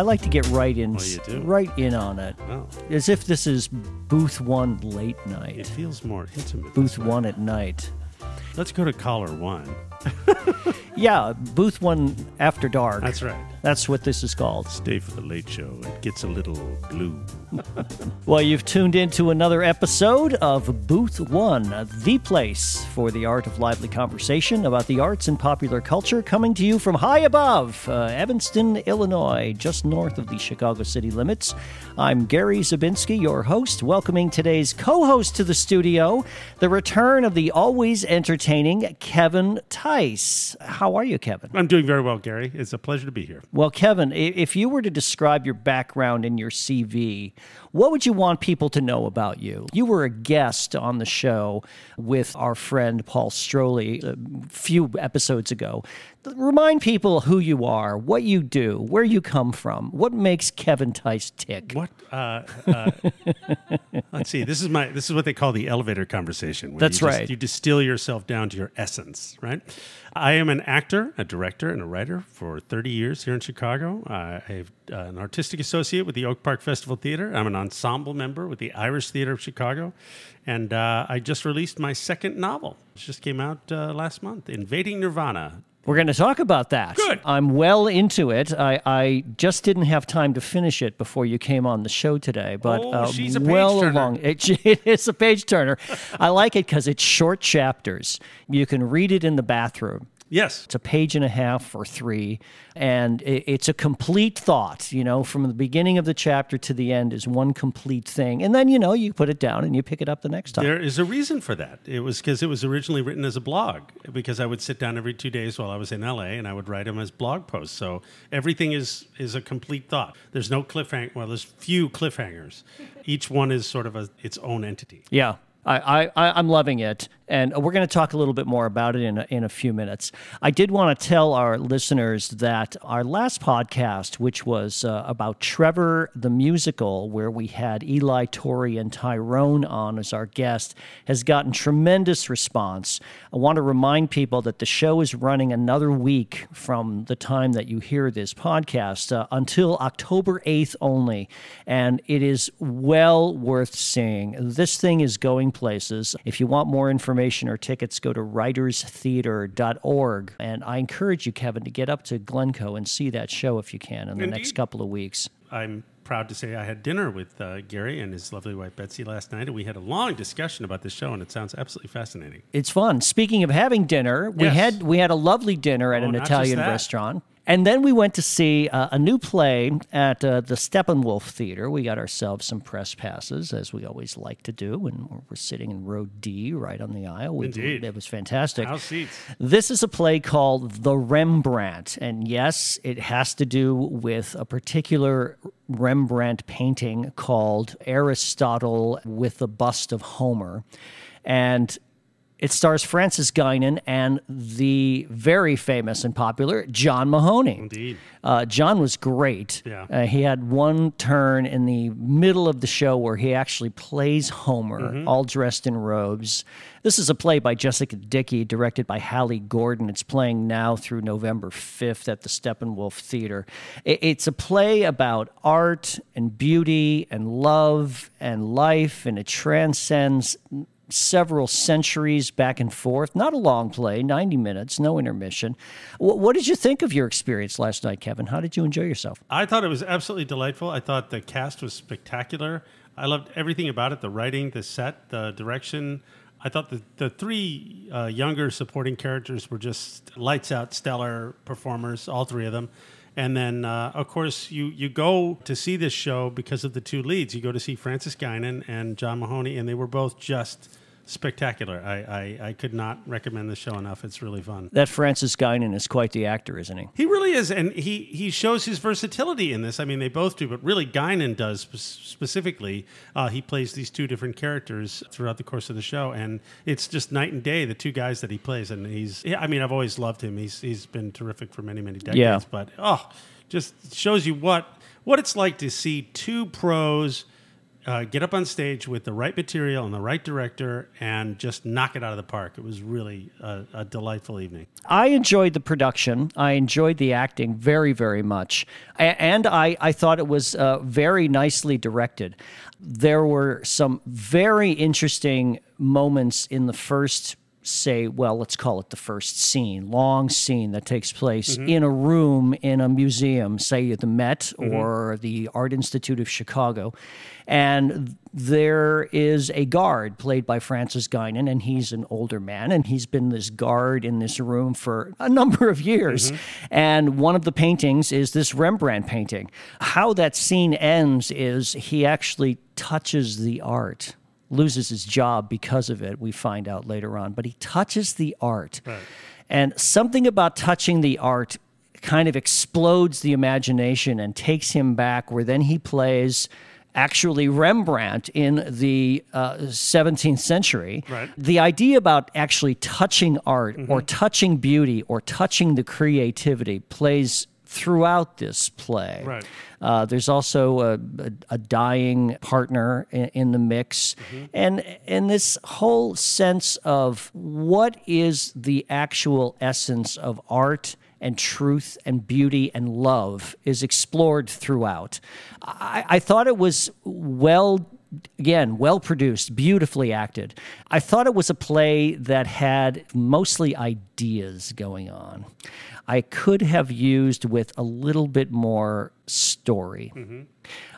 I like to get right in, Oh, you right in on it, Well, as if this is booth one late night. it feels more intimate. booth one at night. Let's go to caller one. Yeah, booth one after dark. That's right. That's what this is called. Stay for the late show. It gets a little blue. Well, you've tuned into another episode of Booth One, the place for the art of lively conversation about the arts and popular culture, coming to you from high above uh, Evanston, Illinois, just north of the Chicago city limits. I'm Gary Zabinski, your host, welcoming today's co host to the studio, the return of the always entertaining Kevin Theis. How are you, Kevin? I'm doing very well, Gary. It's a pleasure to be here. Well, Kevin, if you were to describe your background in your CV, what would you want people to know about you? You were a guest on the show with our friend Paul Stroili a few episodes ago. Remind people who you are, what you do, where you come from, what makes Kevin Theis tick. What? Uh, uh, let's see. This is my. This is what they call the elevator conversation. where That's you just- right. You distill yourself down to your essence, right? I am an actor, a director, and a writer for 30 years here in Chicago. I have uh, an artistic associate with the Oak Park Festival Theater. I'm an ensemble member with the Irish Theater of Chicago, and uh, I just released my second novel. It just came out uh, last month, Invading Nirvana. We're going to talk about that. Good. I'm well into it. I, I just didn't have time to finish it before you came on the show today, but Oh, uh, she's a page well turner. along. It, it is a page turner. I like it because it's short chapters. You can read it in the bathroom. Yes, It's a page and a half or three, and it's a complete thought. You know, from the beginning of the chapter to the end is one complete thing, and then you know you put it down and you pick it up the next time. There is a reason for that. It was because it was originally written as a blog. Because I would sit down every two days while I was in LA, and I would write them as blog posts. So everything is is a complete thought. There's no cliffhanger. Well, there's few cliffhangers. Each one is sort of a, its own entity. Yeah. I, I, I- I'm loving it. And we're going to talk a little bit more about it in a, in a few minutes. I did want to tell our listeners that our last podcast, which was uh, about Trevor the Musical, where we had Eli, Tori, and Tyrone on as our guest, has gotten tremendous response. I want to remind people that the show is running another week from the time that you hear this podcast uh, until October 8th only. And it is well worth seeing. This thing is going places. If you want more information or tickets, go to writerstheater.org. And I encourage you, Kevin, to get up to Glencoe and see that show if you can in the next couple of weeks. I'm proud to say I had dinner with uh, Gary and his lovely wife Betsy last night, and we had a long discussion about this show, and it sounds absolutely fascinating. It's fun. Speaking of having dinner, we Yes. had we had a lovely dinner at Oh, an Italian restaurant. And then we went to see uh, a new play at uh, the Steppenwolf Theater. We got ourselves some press passes, as we always like to do, and we're- we're sitting in row D, right on the aisle. We- Indeed. it was fantastic. House seats. This is a play called The Rembrandt. And yes, it has to do with a particular Rembrandt painting called Aristotle with the Bust of Homer. And it stars Francis Guinan and the very famous and popular John Mahoney. Indeed. Uh, John was great. Yeah. Uh, he had one turn in the middle of the show where he actually plays Homer, Mm-hmm. all dressed in robes. This is a play by Jessica Dickey, directed by Hallie Gordon. It's playing now through November 5th at the Steppenwolf Theater. It's a play about art and beauty and love and life, and it transcends several centuries back and forth. Not a long play, 90 minutes, no intermission. Wh- What did you think of your experience last night, Kevin? How did you enjoy yourself? I thought it was absolutely delightful. I thought the cast was spectacular. I loved everything about it the writing, the set, the direction. I thought the, the three uh, younger supporting characters were just lights out, stellar performers, all three of them. And then, uh, of course, you, you go to see this show because of the two leads. You go to see Francis Guinan and John Mahoney, and they were both just spectacular. I, I, I could not recommend the show enough. It's really fun. That Francis Guinan is quite the actor, isn't he? He really is, and he he shows his versatility in this. I mean, they both do, but really, Guinan does specifically. Uh, he plays these two different characters throughout the course of the show, and it's just night and day. The two guys that he plays, and he's. I mean, I've always loved him. He's he's been terrific for many many decades. Yeah. But oh, just shows you what what it's like to see two pros uh, get up on stage with the right material and the right director and just knock it out of the park. It was really a, a delightful evening. I enjoyed the production. I enjoyed the acting very, very much. And I, I thought it was uh, very nicely directed. There were some very interesting moments in the first say, well, let's call it the first scene, long scene that takes place in a room in a museum, say the Met or the Art Institute of Chicago. And there is a guard played by Francis Guinan, and he's an older man, and he's been this guard in this room for a number of years. Mm-hmm. And one of the paintings is this Rembrandt painting. How that scene ends is he actually touches the art loses his job because of it. We find out later on, but he touches the art. And something about touching the art kind of explodes the imagination and takes him back, where then he plays actually Rembrandt in the uh, 17th century. Right. The idea about actually touching art or touching beauty or touching the creativity plays throughout this play. Right. Uh, there's also a, a, a dying partner in, in the mix, and and this whole sense of what is the actual essence of art and truth and beauty and love is explored throughout. I, I thought it was well again, well produced, beautifully acted. I thought it was a play that had mostly ideas going on. I could have used with a little bit more story.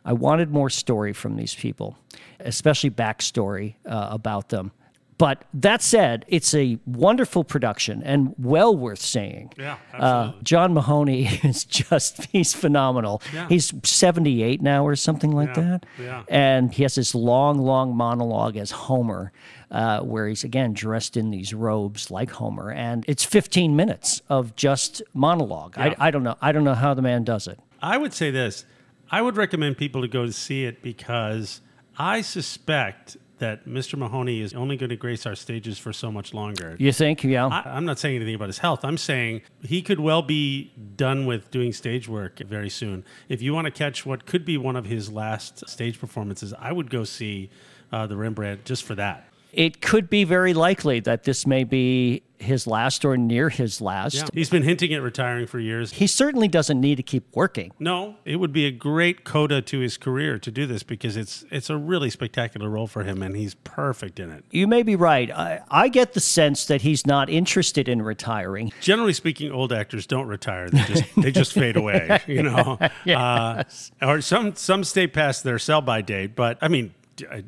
I wanted more story from these people, especially backstory uh, about them. But that said, it's a wonderful production and well worth seeing. Yeah, Uh, absolutely. John Mahoney is just, he's phenomenal. Yeah. He's 78 now or something like Yeah, that. yeah. And he has this long, long monologue as Homer, uh, where he's again dressed in these robes like Homer. And it's 15 minutes of just monologue. Yeah. I, I don't know. I don't know how the man does it. I would say this. I would recommend people to go to see it because I suspect that Mr. Mahoney is only going to grace our stages for so much longer. You think? Yeah. I, I'm not saying anything about his health. I'm saying he could well be done with doing stage work very soon. If you want to catch what could be one of his last stage performances, I would go see uh, the Rembrandt just for that. it could be very likely that this may be his last or near his last. Yeah. He's been hinting at retiring for years. He certainly doesn't need to keep working. No, it would be a great coda to his career to do this because it's it's a really spectacular role for him and he's perfect in it. You may be right. I, I get the sense that he's not interested in retiring. Generally speaking, old actors don't retire; they just they just fade away. You know, uh, or some some stay past their sell by date. But I mean,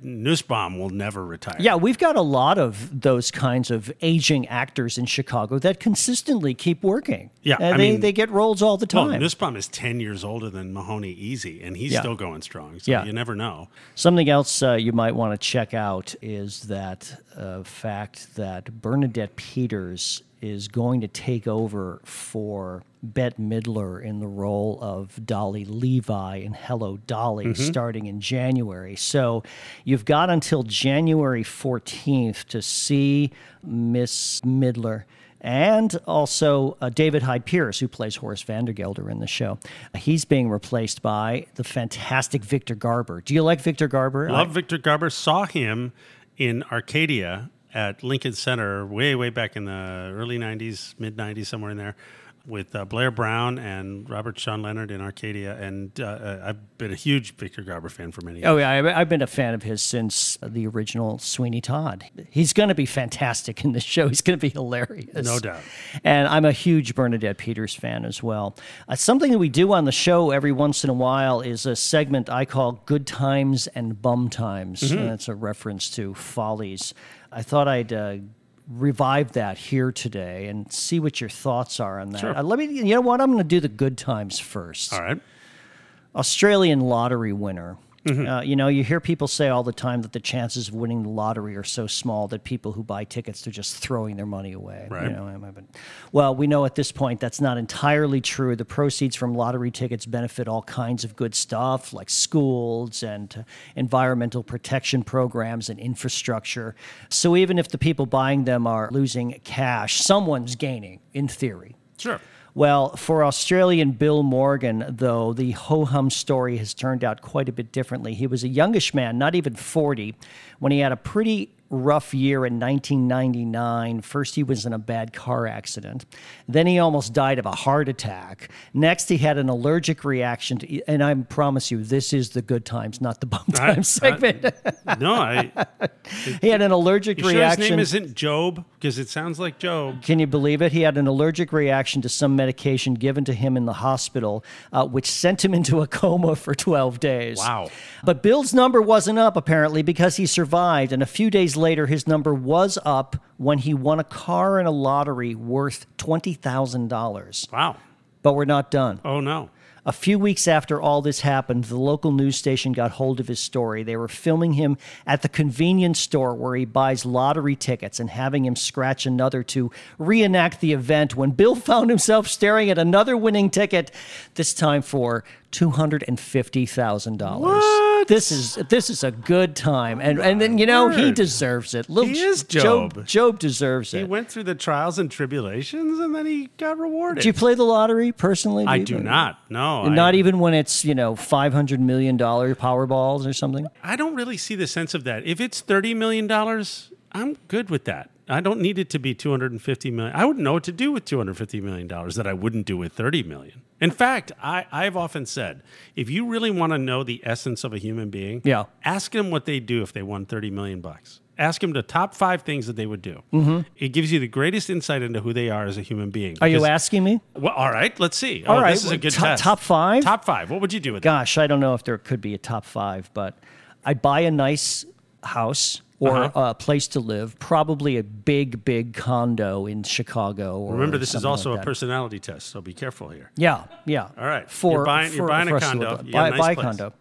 Nussbaum will never retire. Yeah, we've got a lot of those kinds of aging actors in Chicago that consistently keep working. Yeah, And I they, mean- they get roles all the Well, time. Nussbaum is ten years older than Mahoney, easy, and he's Yeah. still going strong. So Yeah. you never know. Something else uh, you might want to check out is that uh, fact that Bernadette Peters is going to take over for Bette Midler in the role of Dolly Levi in Hello Dolly starting in January. So you've got until January 14th to see Miss Midler. And also uh, David Hyde Pierce, who plays Horace Vandergelder in the show. He's being replaced by the fantastic Victor Garber. Do you like Victor Garber? Love Victor Garber. Saw him in Arcadia at Lincoln Center way, way back in the early 90s, mid 90s, somewhere in there, with uh, Blair Brown and Robert Sean Leonard in Arcadia. And uh, uh, I've been a huge Victor Garber fan for many years. Oh yeah, I've been a fan of his since the original Sweeney Todd. He's going to be fantastic in this show. He's going to be hilarious, No doubt. And I'm a huge Bernadette Peters fan as well. Uh, something that we do on the show every once in a while is a segment I call "Good Times and Bum Times." Mm-hmm. And that's a reference to Follies. I thought I'd. Uh, Revive that here today and see what your thoughts are on that. Sure. Uh, let me, you know what? I'm going to do the good times first. All right. Australian lottery winner. Mm-hmm. Uh, you know, you hear people say all the time that the chances of winning the lottery are so small that people who buy tickets they're just throwing their money away. Right. You know, well, we know at this point that's not entirely true. The proceeds from lottery tickets benefit all kinds of good stuff like schools and environmental protection programs and infrastructure. So even if the people buying them are losing cash, someone's gaining in theory. Sure. Well, for Australian Bill Morgan, though, the ho hum story has turned out quite a bit differently. He was a youngish man, not even 40, when he had a pretty rough year in 1999. First, he was in a bad car accident. Then, he almost died of a heart attack. Next, he had an allergic reaction to, and I promise you, this is the good times, not the bum I- times segment. I- no, I. he had an allergic You sure his reaction. name isn't Job? Because it sounds like Job. Can you believe it? He had an allergic reaction to some medication given to him in the hospital, uh, which sent him into a coma for 12 days. Wow. But Bill's number wasn't up, apparently, because he survived. And a few days later, his number was up when he won a car in a lottery worth $20,000. Wow. But we're not done. Oh no. A few weeks after all this happened, the local news station got hold of his story. They were filming him at the convenience store where he buys lottery tickets and having him scratch another to reenact the event when Bill found himself staring at another winning ticket, this time for $250,000. This is this is a good time. And and then you know he deserves it. Little He is Job. Job. Job deserves it. He went through the trials and tribulations, and then he got rewarded. Do you play the lottery personally? I you- do not. No. Not I, even when it's, you know, $500 million Powerballs or something? I don't really see the sense of that. If it's thirty million dollars, I'm good with that. I don't need it to be two hundred and fifty million. I wouldn't know what to do with two hundred fifty million dollars that I wouldn't do with thirty million. In fact, I, I've often said, if you really want to know the essence of a human being, Yeah. ask them what they'd do if they won thirty million bucks. Ask them the top five things that they would do. Mm-hmm. It gives you the greatest insight into who they are as a human being. Are you asking me? Well, all right, let's see. All oh, right, this is a good top- test. top five? Top five. What would you do with that? Gosh, I don't know if there could be a top five, but I'd buy a nice house or Uh-huh. a place to live, probably a big, big condo in Chicago. Or Remember, this is also like a personality test, so be careful here. Yeah, yeah. All right. For You're buying- you're buying a for to condo. You Buy, a buy nice a place. condo.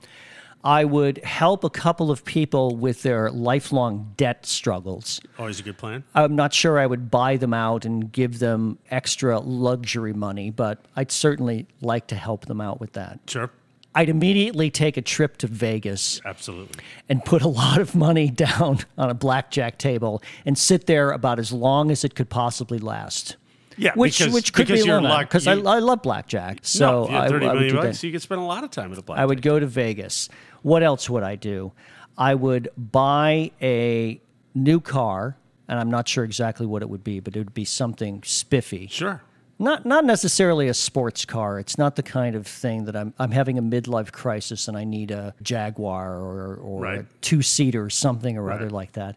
I would help a couple of people with their lifelong debt struggles. Always a good plan. I'm not sure I would buy them out and give them extra luxury money, but I'd certainly like to help them out with that. Sure. I'd immediately take a trip to Vegas Absolutely. and put a lot of money down on a blackjack table and sit there about as long as it could possibly last. Yeah, Which, because, which could because be long because I, I love blackjack. So no, you I, 30 I would million do bucks, that. you could spend a lot of time with a black. I would go to Vegas. What else would I do? I would buy a new car, and I'm not sure exactly what it would be, but it would be something spiffy. Sure. Not not necessarily a sports car. It's not the kind of thing that I'm I'm having a midlife crisis and I need a Jaguar or or a two seater or something or other like that.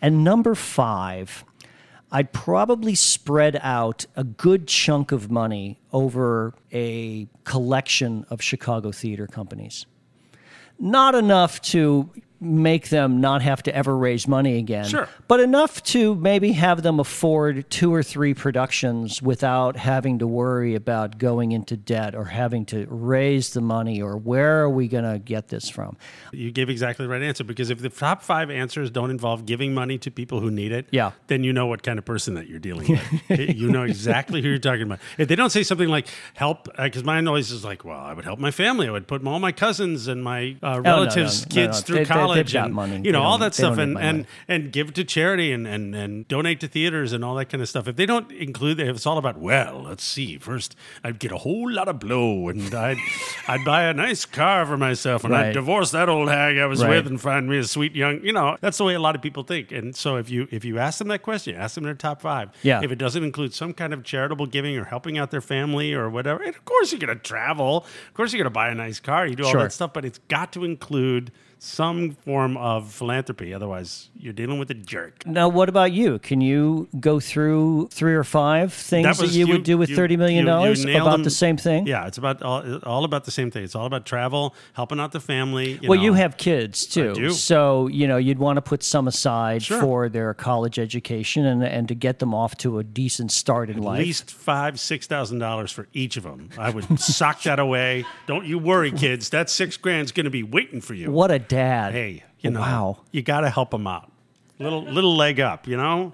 And number five, I'd probably spread out a good chunk of money over a collection of Chicago theater companies. Not enough to make them not have to ever raise money again, Sure. but enough to maybe have them afford two or three productions without having to worry about going into debt or having to raise the money or where are we going to get this from? You gave exactly the right answer because if the top five answers don't involve giving money to people who need it, Yeah. then you know what kind of person that you're dealing with. you know exactly who you're talking about. If they don't say something like help, because mine always is like, well, I would help my family. I would put all my cousins and my uh, Oh, no, relatives' no, no, kids no. through They- they- they've college got and money. you They know all that stuff and and money. and give to charity and, and and donate to theaters and all that kind of stuff. If they don't include, if it's all about well, let's see. First, I'd get a whole lot of blow and I'd I'd buy a nice car for myself and I'd divorce that old hag I was Right. with and find me a sweet young. You know, that's the way a lot of people think. And so if you if you ask them that question, ask them their top five. Yeah. If it doesn't include some kind of charitable giving or helping out their family or whatever, and of course you're gonna travel. Of course you're gonna buy a nice car. You do all Sure. that stuff, but it's got to include some form of philanthropy. Otherwise, you're dealing with a jerk. Now, what about you? Can you go through three or five things that, you, would do with you- $30 million you- you nailed about them. the same thing? Yeah, it's about all, all about the same thing. It's all about travel, helping out the family. You well, know. you have kids too, do. so you know you'd want to put some aside Sure. for their college education and and to get them off to a decent start in at life. At least five, six thousand dollars for each of them. I would sock that away. Don't you worry, kids. That six grand's going to be waiting for you. What a dad! Hey, you know, wow. you got to help him out. Little little leg up, you know.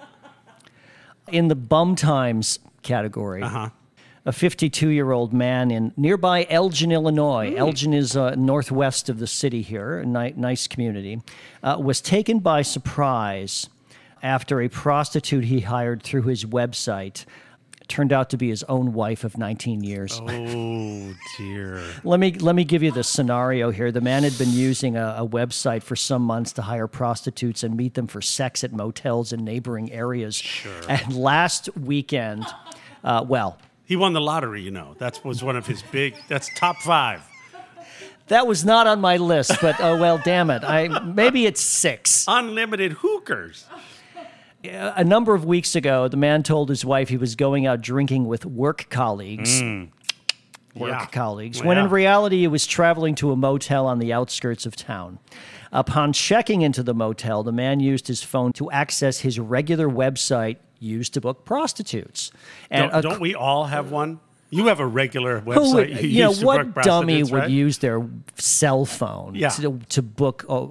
In the bum times category, Uh-huh. a 52 year old man in nearby Elgin, Illinois. Hmm. Elgin is uh, northwest of the city here, a ni- nice community, uh, was taken by surprise after a prostitute he hired through his website turned out to be his own wife of 19 years. Oh dear. Let me let me give you the scenario here. The man had been using a, a website for some months to hire prostitutes and meet them for sex at motels in neighboring areas. Sure. And last weekend, uh, well, He won the lottery, you know. That was one of his big. That's top five. that was not on my list, but oh well, damn it. I maybe it's six. Unlimited hookers. Uh, a number of weeks ago, the man told his wife he was going out drinking with work colleagues. Mm. Work Yeah. colleagues. When in reality, he was traveling to a motel on the outskirts of town. Upon checking into the motel, the man used his phone to access his regular website used to book prostitutes. And Don't, don't we all have one? You have a regular website. would, you you know, what dummy would right? use their cell phone Yeah. to, to book uh,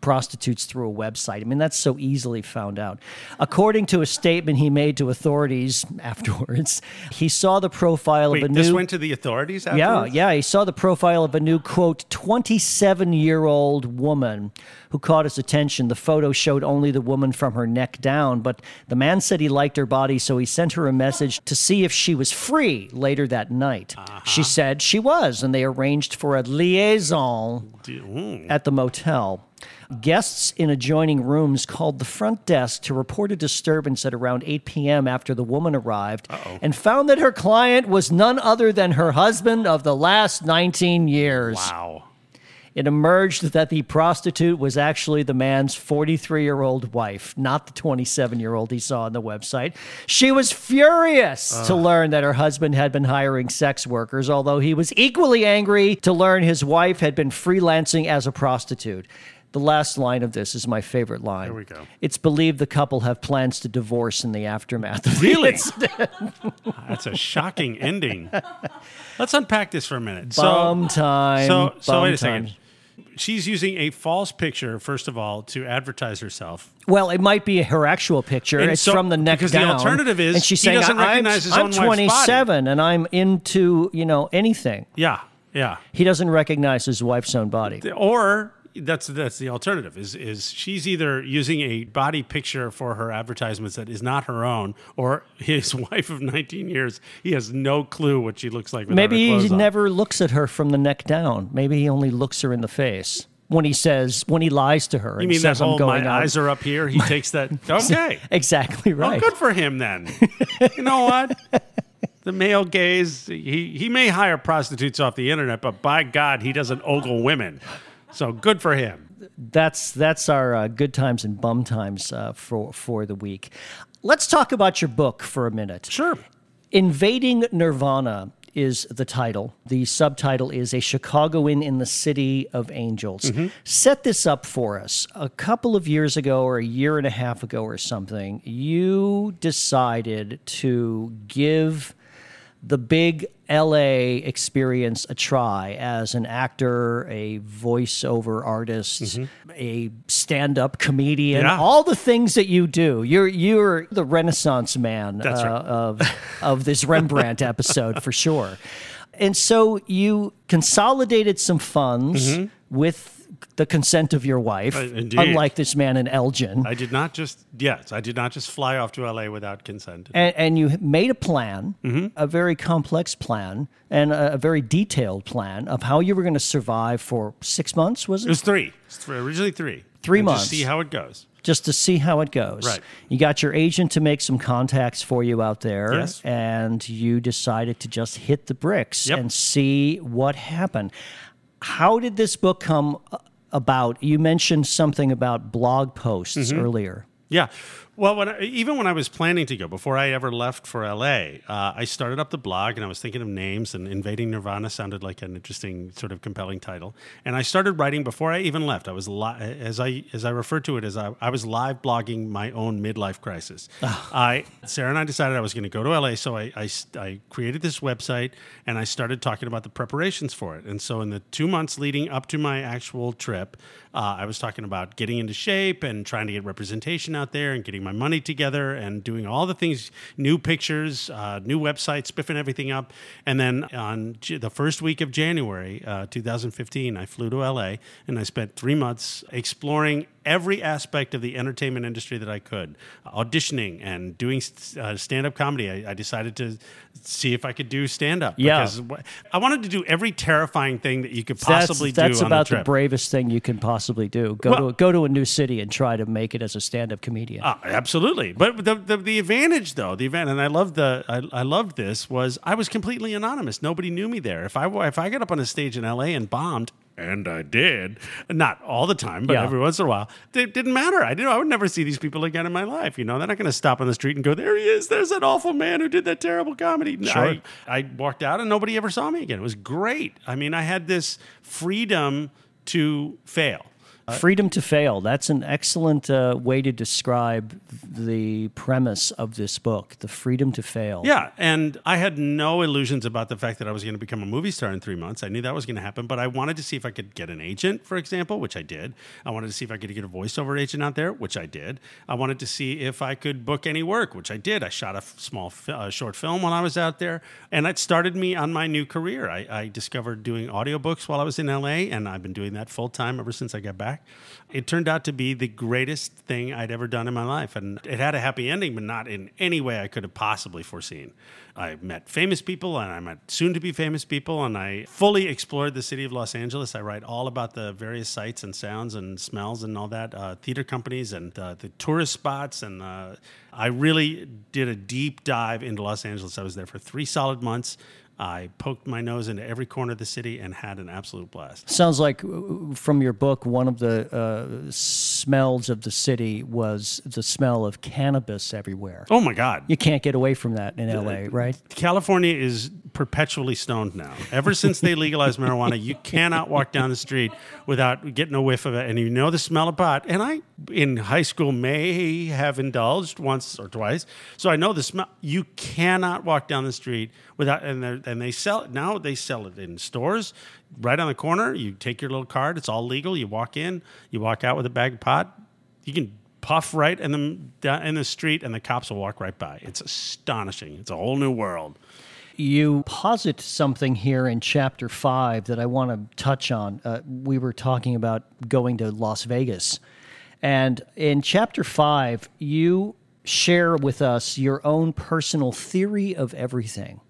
prostitutes through a website? I mean, that's so easily found out. According to a statement he made to authorities afterwards, he saw the profile Wait, of a new. this went to the authorities. yeah, yeah. He saw the profile of a new, quote, 27 year old woman who caught his attention. The photo showed only the woman from her neck down, but the man said he liked her body, so he sent her a message to see if she was free later that night. She said she was, and they arranged for a liaison at the motel. Guests in adjoining rooms called the front desk to report a disturbance at around 8 p.m. after the woman arrived and found that her client was none other than her husband of the last 19 years. Wow. It emerged that the prostitute was actually the man's 43 year old wife, not the 27 year old he saw on the website. She was furious ah. to learn that her husband had been hiring sex workers, although he was equally angry to learn his wife had been freelancing as a prostitute. The last line of this is my favorite line. Here we go. It's believed the couple have plans to divorce in the aftermath of Really? incident. That's a shocking ending. Let's unpack this for a minute. Bum time. So, so wait a time. second. She's using a false picture, first of all, to advertise herself. Well, it might be her actual picture. And it's so- from the neck because the alternative is and she's he saying, doesn't I'm, recognize his I'm own wife's body." 27 and I'm into you know anything. Yeah, yeah. He doesn't recognize his wife's own body. Or that's that's the alternative. Is is she's either using a body picture for her advertisements that is not her own, or his wife of 19 years, he has no clue what she looks like. Maybe he on. never looks at her from the neck down. Maybe he only looks her in the face when he says when he lies to her. You mean that says, "I'm whole my out." eyes are up here? He takes that. Okay. Exactly right. good for him then. you know what? The male gaze, he, he may hire prostitutes off the internet, but by God, he doesn't ogle women. So good for him. that's that's our uh, good times and bum times uh, for for the week. Let's talk about your book for a minute. Sure. Invading Nirvana is the title. The subtitle is A Chicagoan in the City of Angels. Set this up for us. A couple of years ago, or a year and a half ago, or something, you decided to give the big LA experience a try as an actor, a voiceover artist, a stand-up comedian, Yeah. all the things that you do. You're you're the renaissance man uh, right. of of this Rembrandt episode for sure. And so you consolidated some funds with the consent of your wife. Uh, unlike this man in Elgin. I did not just, yes, I did not just fly off to LA without consent. and, and you made a plan, Mm-hmm. a very complex plan, and a, a very detailed plan of how you were going to survive for six months. Was it it was three. It's three originally three. Three And months. Just see how it goes. just to see how it goes? Right. You got your agent to make some contacts for you out there, Yes. and you decided to just hit the bricks Yep. and see what happened. How did this book come about? You mentioned something about blog posts Mm-hmm. earlier. Yeah. Well, when I, even when I was planning to go, before I ever left for LA, uh, I started up the blog and I was thinking of names, and Invading Nirvana sounded like an interesting, sort of compelling title. And I started writing before I even left. I was li- as I as I referred to it as I, I was live blogging my own midlife crisis. I Sarah and I decided I was going to go to LA, so I I created this website and I started talking about the preparations for it. And so in the two months leading up to my actual trip, Uh, I was talking about getting into shape and trying to get representation out there and getting my money together and doing all the things, new pictures, uh, new websites, spiffing everything up. And then on J- the first week of January uh, 2015, I flew to LA and I spent three months exploring every aspect of the entertainment industry that I could, auditioning and doing uh, stand up comedy. I, I, decided to see if I could do stand up. Yeah. Because I wanted to do every terrifying thing that you could possibly that's, do. That's about the, the, bravest thing you can possibly do. Go well, to go to a new city and try to make it as a stand up comedian. Uh, absolutely. But the, the, the advantage though, the event, and I love the I, I loved this was I was completely anonymous. Nobody knew me there. If I if I got up on a stage in LA and bombed, and I did. Not all the time, but yeah. every once in a while. It didn't matter. I didn't. I would never see these people again in my life. You know, they're not going to stop on the street and go, "There he is. There's that awful man who did that terrible comedy." Sure. I, I walked out and nobody ever saw me again. It was great. I mean, I had this freedom to fail. Uh, Freedom to fail. That's an excellent uh, way to describe the premise of this book the freedom to fail. Yeah. And I had no illusions about the fact that I was going to become a movie star in three months. I knew that was going to happen, but I wanted to see if I could get an agent, for example, which I did. I wanted to see if I could get a voiceover agent out there, which I did. I wanted to see if I could book any work, which I did. I shot a small uh, short film when I was out there, and it started me on my new career. I, I discovered doing audiobooks while I was in LA, and I've been doing that full time ever since I got back. It turned out to be the greatest thing I'd ever done in my life. And it had a happy ending, but not in any way I could have possibly foreseen. I met famous people and I met soon to be famous people, and I fully explored the city of Los Angeles. I write all about the various sights and sounds and smells and all that, uh, theater companies and uh, the tourist spots. And uh, I really did a deep dive into Los Angeles. I was there for three solid months. I poked my nose into every corner of the city and had an absolute blast. Sounds like uh, from your book, one of the uh, smells of the city was the smell of cannabis everywhere. Oh my God. You can't get away from that in LA, right? California is perpetually stoned now. Ever since they legalized marijuana, you cannot walk down the street without getting a whiff of it. And you know the smell of pot. And I, in high school, may have indulged once or twice. So I know the smell. You cannot walk down the street without, and, and they sell it now, they sell it in stores right on the corner. You take your little card, it's all legal. You walk in, you walk out with a bag of pot. You can puff right in the in the street, and the cops will walk right by. It's astonishing. It's a whole new world. You posit something here in chapter five that I want to touch on. Uh, we were talking about going to Las Vegas. And in chapter five, you share with us your own personal theory of everything.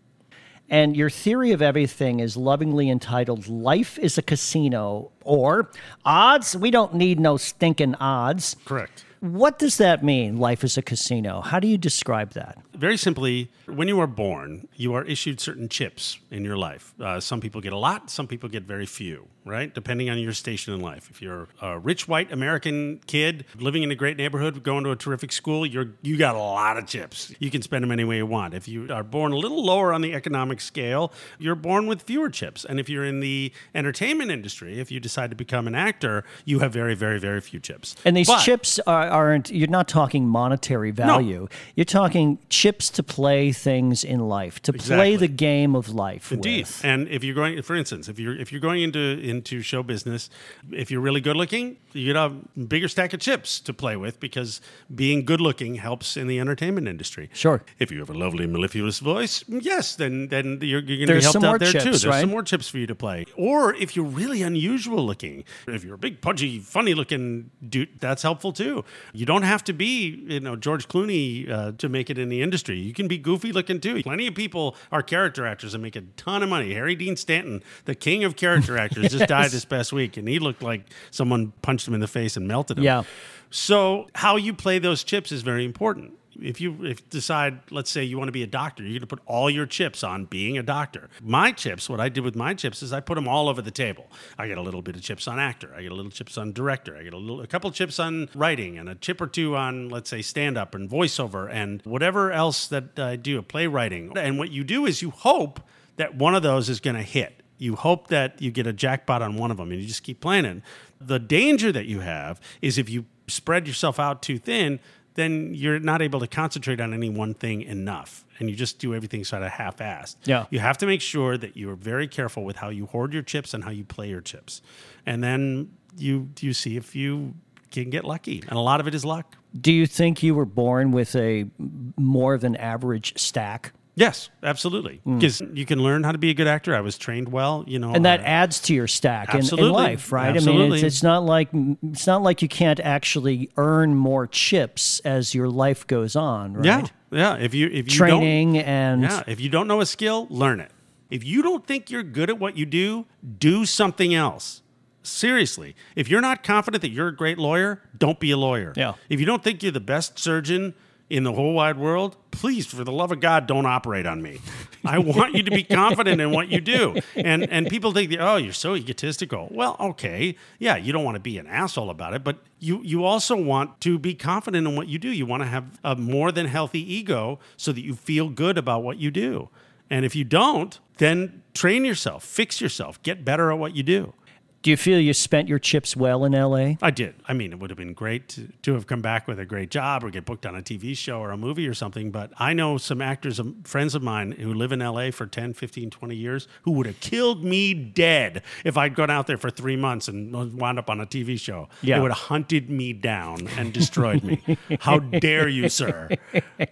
And your theory of everything is lovingly entitled Life is a Casino or Odds. We don't need no stinking odds. Correct. What does that mean, life is a casino? How do you describe that? Very simply, when you are born, you are issued certain chips in your life. Uh, some people get a lot, some people get very few, right? Depending on your station in life. If you're a rich white American kid living in a great neighborhood, going to a terrific school, you're you got a lot of chips. You can spend them any way you want. If you are born a little lower on the economic scale, you're born with fewer chips. And if you're in the entertainment industry, if you decide to become an actor, you have very, very, very few chips. And these but, chips are aren't you're not talking monetary value. No. You're talking chips to play things in life, to exactly. play the game of life. Indeed. With. And if you're going for instance, if you're if you're going into into show business, if you're really good looking, you get a bigger stack of chips to play with because being good looking helps in the entertainment industry. Sure. If you have a lovely mellifluous voice, yes, then then you're, you're going to be helped out there chips, too. There's right? some more chips for you to play. Or if you're really unusual looking, if you're a big pudgy, funny looking dude, that's helpful too. You don't have to be, you know, George Clooney uh, to make it in the industry. You can be goofy looking too. Plenty of people are character actors and make a ton of money. Harry Dean Stanton, the king of character actors, yes. just died this past week, and he looked like someone punched him in the face and melted him. Yeah. So how you play those chips is very important if you if decide, let's say you want to be a doctor, you're going to put all your chips on being a doctor. My chips, what I did with my chips is I put them all over the table. I get a little bit of chips on actor, I get a little chips on director, I get a little a couple chips on writing, and a chip or two on let's say stand up and voiceover and whatever else that I do, playwriting. And what you do is you hope that one of those is going to hit. You hope that you get a jackpot on one of them, and you just keep playing. The danger that you have is if you spread yourself out too thin then you're not able to concentrate on any one thing enough and you just do everything sort of half-assed. Yeah. You have to make sure that you're very careful with how you hoard your chips and how you play your chips. And then you you see if you can get lucky, and a lot of it is luck. Do you think you were born with a more than average stack? Yes, absolutely. Hmm. Because you can learn how to be a good actor. I was trained well, you know, and that adds to your stack in, in Absolutely. life, right? I mean, Absolutely. it's, it's not like it's not like you can't actually earn more chips as your life goes on, right? yeah, yeah. If you if you Training and yeah, if you don't know a skill, learn it. If you don't think you're good at what you do, do something else. Seriously, if you're not confident that you're a great lawyer, don't be a lawyer. Yeah. If you don't think you're the best surgeon in the whole wide world, please, for the love of God, don't operate on me. I want you to be confident in what you do. And and people think, oh, you're so egotistical. Well, okay, yeah, you don't want to be an asshole about it, but you you also want to be confident in what you do. You want to have a more than healthy ego so that you feel good about what you do. And if you don't, then train yourself, fix yourself, get better at what you do. Do you feel you spent your chips well in LA? I did. I mean, it would have been great to, to have come back with a great job or get booked on a TV show or a movie or something. But I know some actors, friends of mine who live in LA for 10, 15, 20 years who would have killed me dead if I'd gone out there for three months and wound up on a TV show. Yeah. They would have hunted me down and destroyed me. How dare you, sir?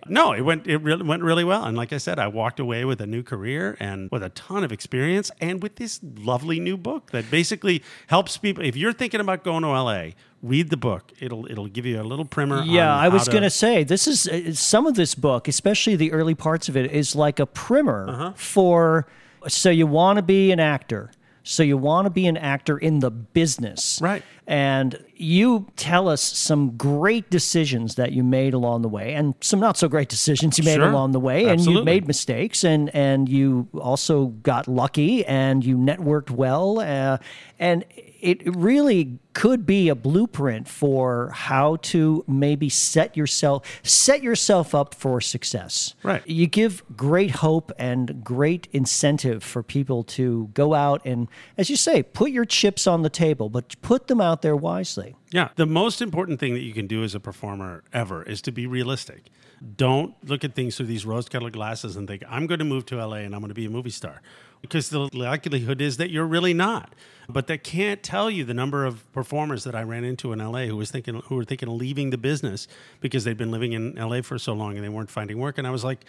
No, it went it really went really well. And like I said, I walked away with a new career and with a ton of experience and with this lovely new book that basically helps people. If you're thinking about going to LA, read the book. It'll it'll give you a little primer. Yeah, I was to say this is uh, some of this book, especially the early parts of it, is like a primer Uh-huh. for. So you want to be an actor. So you want to be an actor in the business, Right. And you tell us some great decisions that you made along the way, and some not so great decisions you made Sure. along the way, and you made mistakes, and and you also got lucky, and you networked well, uh, and it really could be a blueprint for how to maybe set yourself set yourself up for success. Right. You give great hope and great incentive for people to go out and as you say, put your chips on the table, but put them out there wisely. Yeah. The most important thing that you can do as a performer ever is to be realistic. Don't look at things through these rose colored glasses and think, I'm going to move to LA and I'm going to be a movie star. Because the likelihood is that you're really not. But that can't tell you the number of performers that I ran into in LA who was thinking who were thinking of leaving the business because they'd been living in LA for so long and they weren't finding work. And I was like,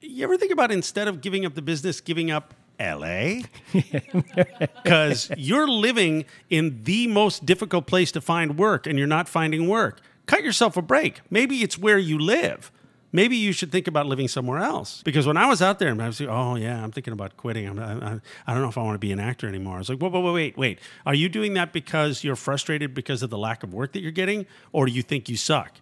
you ever think about instead of giving up the business, giving up LA? because you're living in the most difficult place to find work and you're not finding work. Cut yourself a break. Maybe it's where you live. Maybe you should think about living somewhere else. Because when I was out there, and I was like, oh, yeah, I'm thinking about quitting. I'm, I, I don't know if I want to be an actor anymore. I was like, whoa, whoa, whoa, wait, wait. Are you doing that because you're frustrated because of the lack of work that you're getting? Or do you think you suck?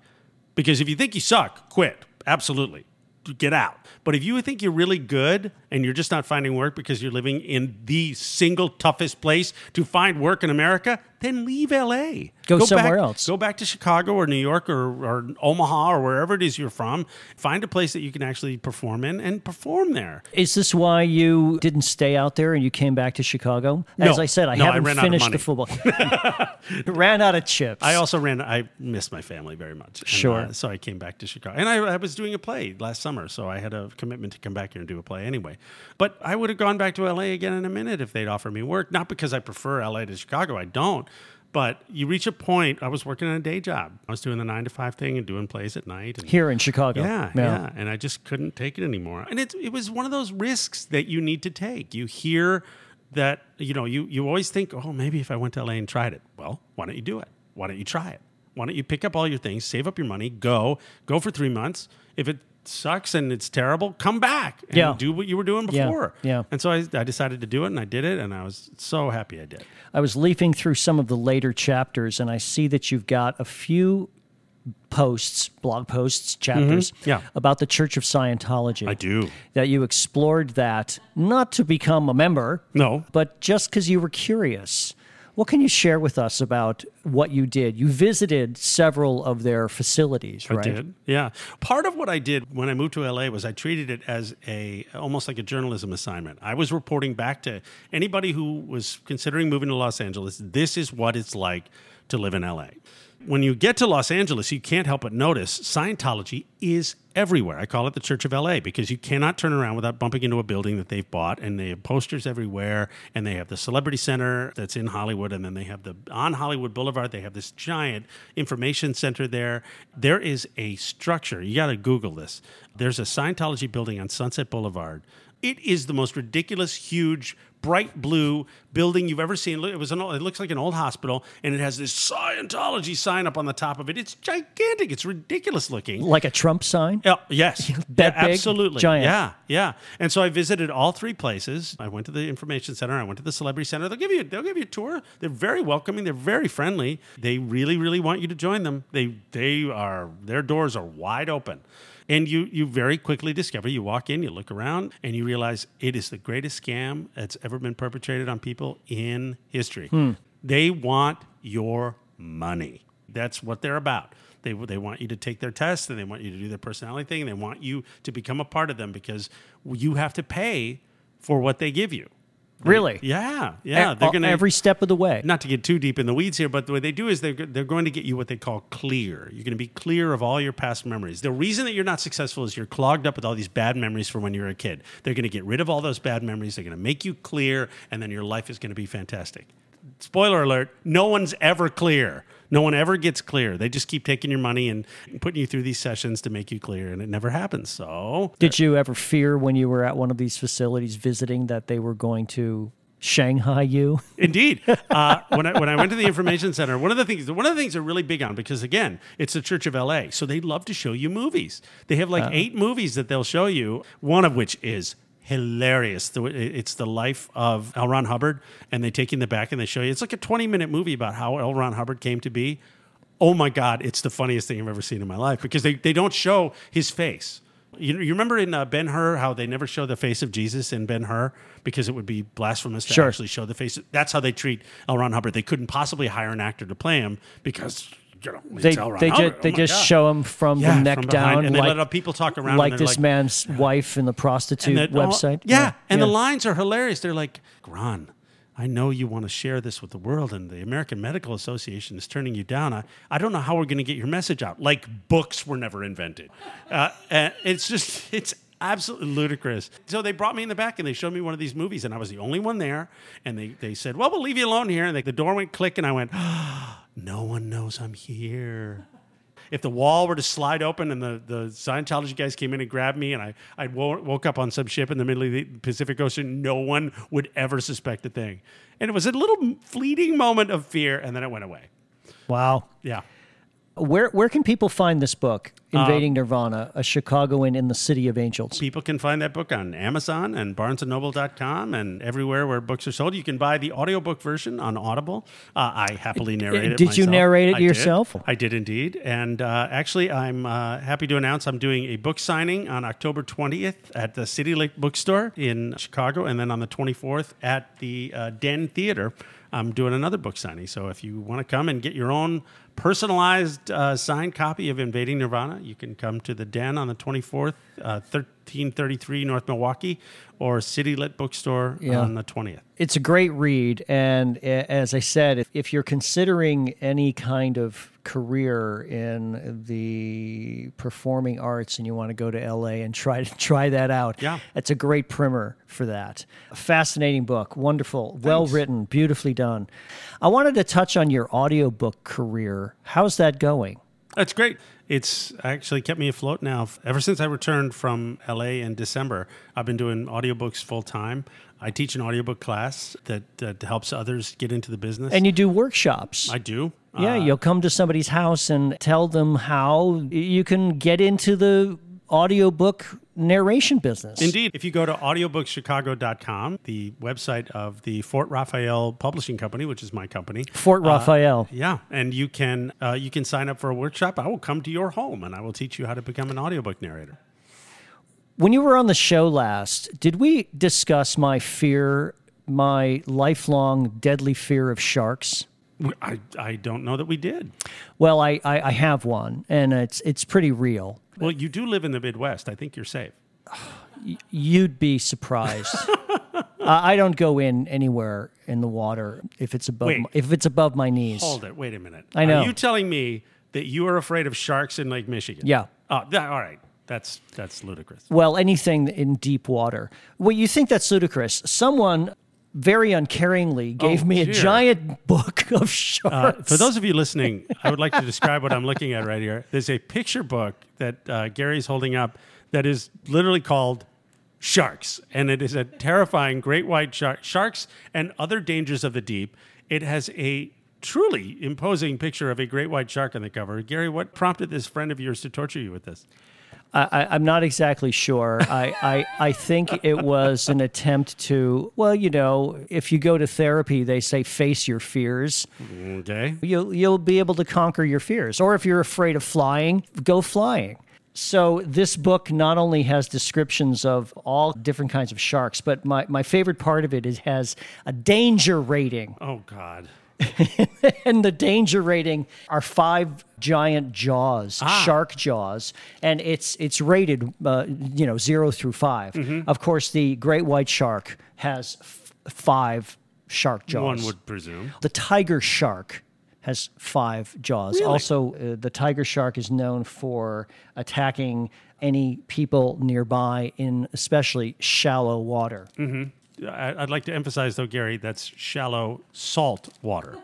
Because if you think you suck, quit. Absolutely. Get out. But if you think you're really good and you're just not finding work because you're living in the single toughest place to find work in America, then leave LA. Go somewhere back, else. Go back to Chicago or New York or, or Omaha or wherever it is you're from. Find a place that you can actually perform in and perform there. Is this why you didn't stay out there and you came back to Chicago? As No. I said, I No, haven't of finished the football. ran out of chips. I also ran. I missed my family very much. And, Sure. uh, so I came back to Chicago, and I, I was doing a play last summer, so I had a commitment to come back here and do a play anyway. But I would have gone back to LA again in a minute if they'd offered me work. Not because I prefer LA to Chicago. I don't. But you reach a point. I was working on a day job. I was doing the nine to five thing and doing plays at night. And here in Chicago. yeah, yeah, and I just couldn't take it anymore. And it it was one of those risks that you need to take. You hear that you know you you always think, oh, maybe if I went to LA and tried it. Well, why don't you do it? Why don't you try it? Why don't you pick up all your things, save up your money, go go for three months. If it sucks and it's terrible, come back and Yeah. do what you were doing Yeah, before. yeah. And so I, I decided to do it, and I did it, and I was so happy I did. I was leafing through some of the later chapters, and I see that you've got a few posts, blog posts, chapters Mm-hmm. Yeah. about the Church of Scientology. I do. That you explored that not to become a member, No. but just because you were curious. What can you share with us about what you did? You visited several of their facilities, right? I did. Yeah. Part of what I did when I moved to LA was I treated it as a almost like a journalism assignment. I was reporting back to anybody who was considering moving to Los Angeles. This is what it's like to live in LA. When you get to Los Angeles, you can't help but notice Scientology is everywhere. I call it the Church of LA because you cannot turn around without bumping into a building that they've bought, and they have posters everywhere, and they have the Celebrity Center that's in Hollywood, and then they have the on Hollywood Boulevard. They have this giant information center there. There is a structure. You got to Google this. There's a Scientology building on Sunset Boulevard. It is the most ridiculous, huge, bright blue building you've ever seen. It was an, it looks like an old hospital, and it has this Scientology sign up on the top of it. It's gigantic. It's ridiculous looking. Like a Trump sign? Yeah, yes, That Yeah, big? absolutely, Giant. Yeah, yeah. And so I visited all three places. I went to the information center. I went to the celebrity center. They'll give you they'll give you a tour. They're very welcoming. They're very friendly. They really really want you to join them. They they are their doors are wide open. And you you very quickly discover you walk in, you look around, and you realize it is the greatest scam that's ever been perpetrated on people in history. Hmm. They want your money. That's what they're about. They, they want you to take their test and they want you to do their personality thing. And they want you to become a part of them because you have to pay for what they give you. Really? Yeah, yeah. E- They're gonna every step of the way. not to get too deep in the weeds here, but the way they do is they're, they're going to get you what they call clear. You're going to be clear of all your past memories. The reason that you're not successful is you're clogged up with all these bad memories from when you were a kid. They're going to get rid of all those bad memories. They're going to make you clear, and then your life is going to be fantastic. Spoiler alert: No one's ever clear. No one ever gets clear. They just keep taking your money and putting you through these sessions to make you clear, and it never happens. So Did you ever fear when you were at one of these facilities visiting that they were going to Shanghai you? Indeed. Uh, when, I, when I went to the information center, one of the things one of the things they're really big on because again, it's the Church of LA, so they love to show you movies. They have like eight movies that they'll show you. One of which is hilarious. It's the life of L. Ron Hubbard, and they take you in the back and they show you. It's like a twenty minute movie about how L. Ron Hubbard came to be. Oh my God, it's the funniest thing I've ever seen in my life because they, they don't show his face. You, you remember in uh, Ben Hur how they never show the face of Jesus in Ben Hur because it would be blasphemous to Sure. actually show the face. That's how they treat L. Ron Hubbard. They couldn't possibly hire an actor to play him because you know They they Hubbard. just they Oh just God. show him from Yeah, the neck from down, and they like, let people talk around. like this man's wife in the prostitute that- oh, website. yeah, and the lines are hilarious. They're like, Ron, I know you want to share this with the world, and the American Medical Association is turning you down. I, I don't know how we're going to get your message out. Like books were never invented. Uh, and it's just, it's absolutely ludicrous. So they brought me in the back and they showed me one of these movies, and I was the only one there. And they, they said, Well, we'll leave you alone here. And they, the door went click, and I went, No one knows I'm here if the wall were to slide open and the, the Scientology guys came in and grabbed me and I, I wo- woke up on some ship in the middle of the Pacific Ocean, no one would ever suspect a thing. And it was a little fleeting moment of fear and then it went away. Wow. Yeah. Where where can people find this book, Um, Invading Nirvana, a Chicagoan in the City of Angels? People can find that book on Amazon and barnesandnoble.com and everywhere where books are sold. You can buy the audiobook version on Audible. Uh, I happily narrate it did you narrate it I did. yourself? I did indeed. And uh, actually, I'm uh, happy to announce I'm doing a book signing on October 20th at the City Lit Bookstore in Chicago. And then on the 24th at the uh, Den Theater, I'm doing another book signing. So if you want to come and get your own personalized uh, signed copy of Invading Nirvana, you can come to the Den on the 24th, uh, 1333 North Milwaukee, or City Lit Bookstore Yeah. on the 20th. It's a great read, and as I said, if, if you're considering any kind of career in the performing arts and you want to go to LA and try to try that out, Yeah. it's a great primer for that. A fascinating book, wonderful, well written, beautifully done. I wanted to touch on your audiobook career. How's that going? That's great. It's actually kept me afloat now. Ever since I returned from LA in December, I've been doing audiobooks full time. I teach an audiobook class that, that helps others get into the business. And you do workshops. I do. Yeah, Uh, you'll come to somebody's house and tell them how you can get into the audiobook narration business. Indeed. If you go to audiobookschicago.com, the website of the Fort Raphael Publishing Company, which is my company. Fort Raphael. Yeah, and you can uh, you can sign up for a workshop. I will come to your home and I will teach you how to become an audiobook narrator. when you were on the show last, did we discuss my fear, my lifelong deadly fear of sharks? I, I don't know that we did. Well, I, I, I have one, and it's it's pretty real. Well, you do live in the Midwest. I think you're safe. You'd be surprised. uh, I don't go in anywhere in the water if it's above Wait. my- if it's above my knees. Hold it. Wait a minute. I know. Are you telling me that you are afraid of sharks in Lake Michigan? Yeah. Oh, that, all right. That's that's ludicrous. Well, anything in deep water. Well, you think that's ludicrous. Someone very uncaringly gave Oh, me a giant book of Uh, sharks. for those of you listening, I would like to describe what I'm looking at right here. There's a picture book that uh, Gary's holding up that is literally called Sharks, and it is a terrifying great white shark, sharks and other dangers of the deep. It has a truly imposing picture of a great white shark on the cover. Gary, what prompted this friend of yours to torture you with this? I, I'm not exactly sure. I, I, I think it was an attempt to, well, you know, if you go to therapy, they say face your fears. Okay. You'll, you'll be able to conquer your fears. Or if you're afraid of flying, go flying. So this book not only has descriptions of all different kinds of sharks, but my, my favorite part of it is it has a danger rating. Oh God. and the danger rating are five giant jaws, shark jaws, and it's it's rated, uh, you know, zero through 5 Of course, the great white shark has f- five shark jaws. One would presume. The tiger shark has five jaws. Really? Also, uh, the tiger shark is known for attacking any people nearby in especially shallow water. I- I'd like to emphasize, though, Gary, that's shallow salt water.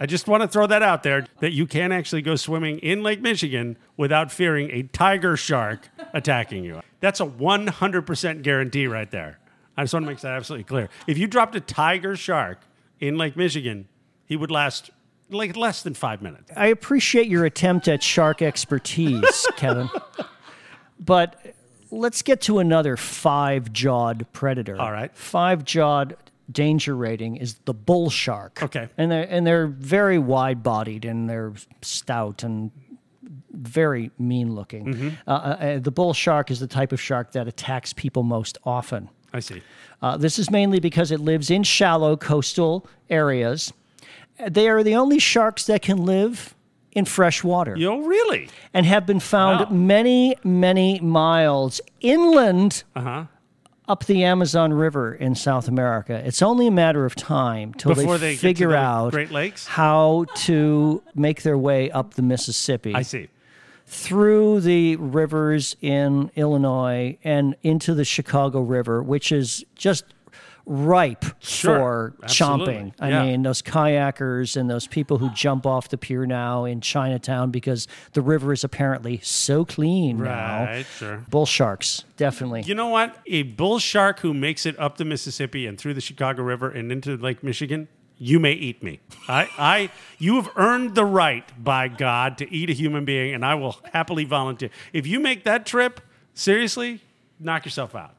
I just want to throw that out there that you can actually go swimming in Lake Michigan without fearing a tiger shark attacking you. That's a 100% guarantee right there. I just want to make that absolutely clear. If you dropped a tiger shark in Lake Michigan, he would last like less than five minutes. I appreciate your attempt at shark expertise, Kevin. But let's get to another five jawed predator. All right. Five jawed danger rating is the bull shark. Okay. And they're, and they're very wide bodied and they're stout and very mean looking. Mm-hmm. Uh, uh, the bull shark is the type of shark that attacks people most often. I see. Uh, this is mainly because it lives in shallow coastal areas. They are the only sharks that can live in fresh water Yo, really? and have been found Wow. many, many miles inland Uh huh. up the Amazon River in South America. It's only a matter of time till Before they they figure out Great Lakes? how to make their way up the Mississippi I see. through the rivers in Illinois and into the Chicago River, which is just ripe Sure. for Absolutely. chomping. I Yeah. mean, those kayakers and those people who jump off the pier now in Chinatown because the river is apparently so clean now. Right, sure. Bull sharks, definitely. You know what? A bull shark who makes it up the Mississippi and through the Chicago River and into Lake Michigan, you may eat me. I, I, you have earned the right by God to eat a human being, and I will happily volunteer. If you make that trip, seriously, knock yourself out.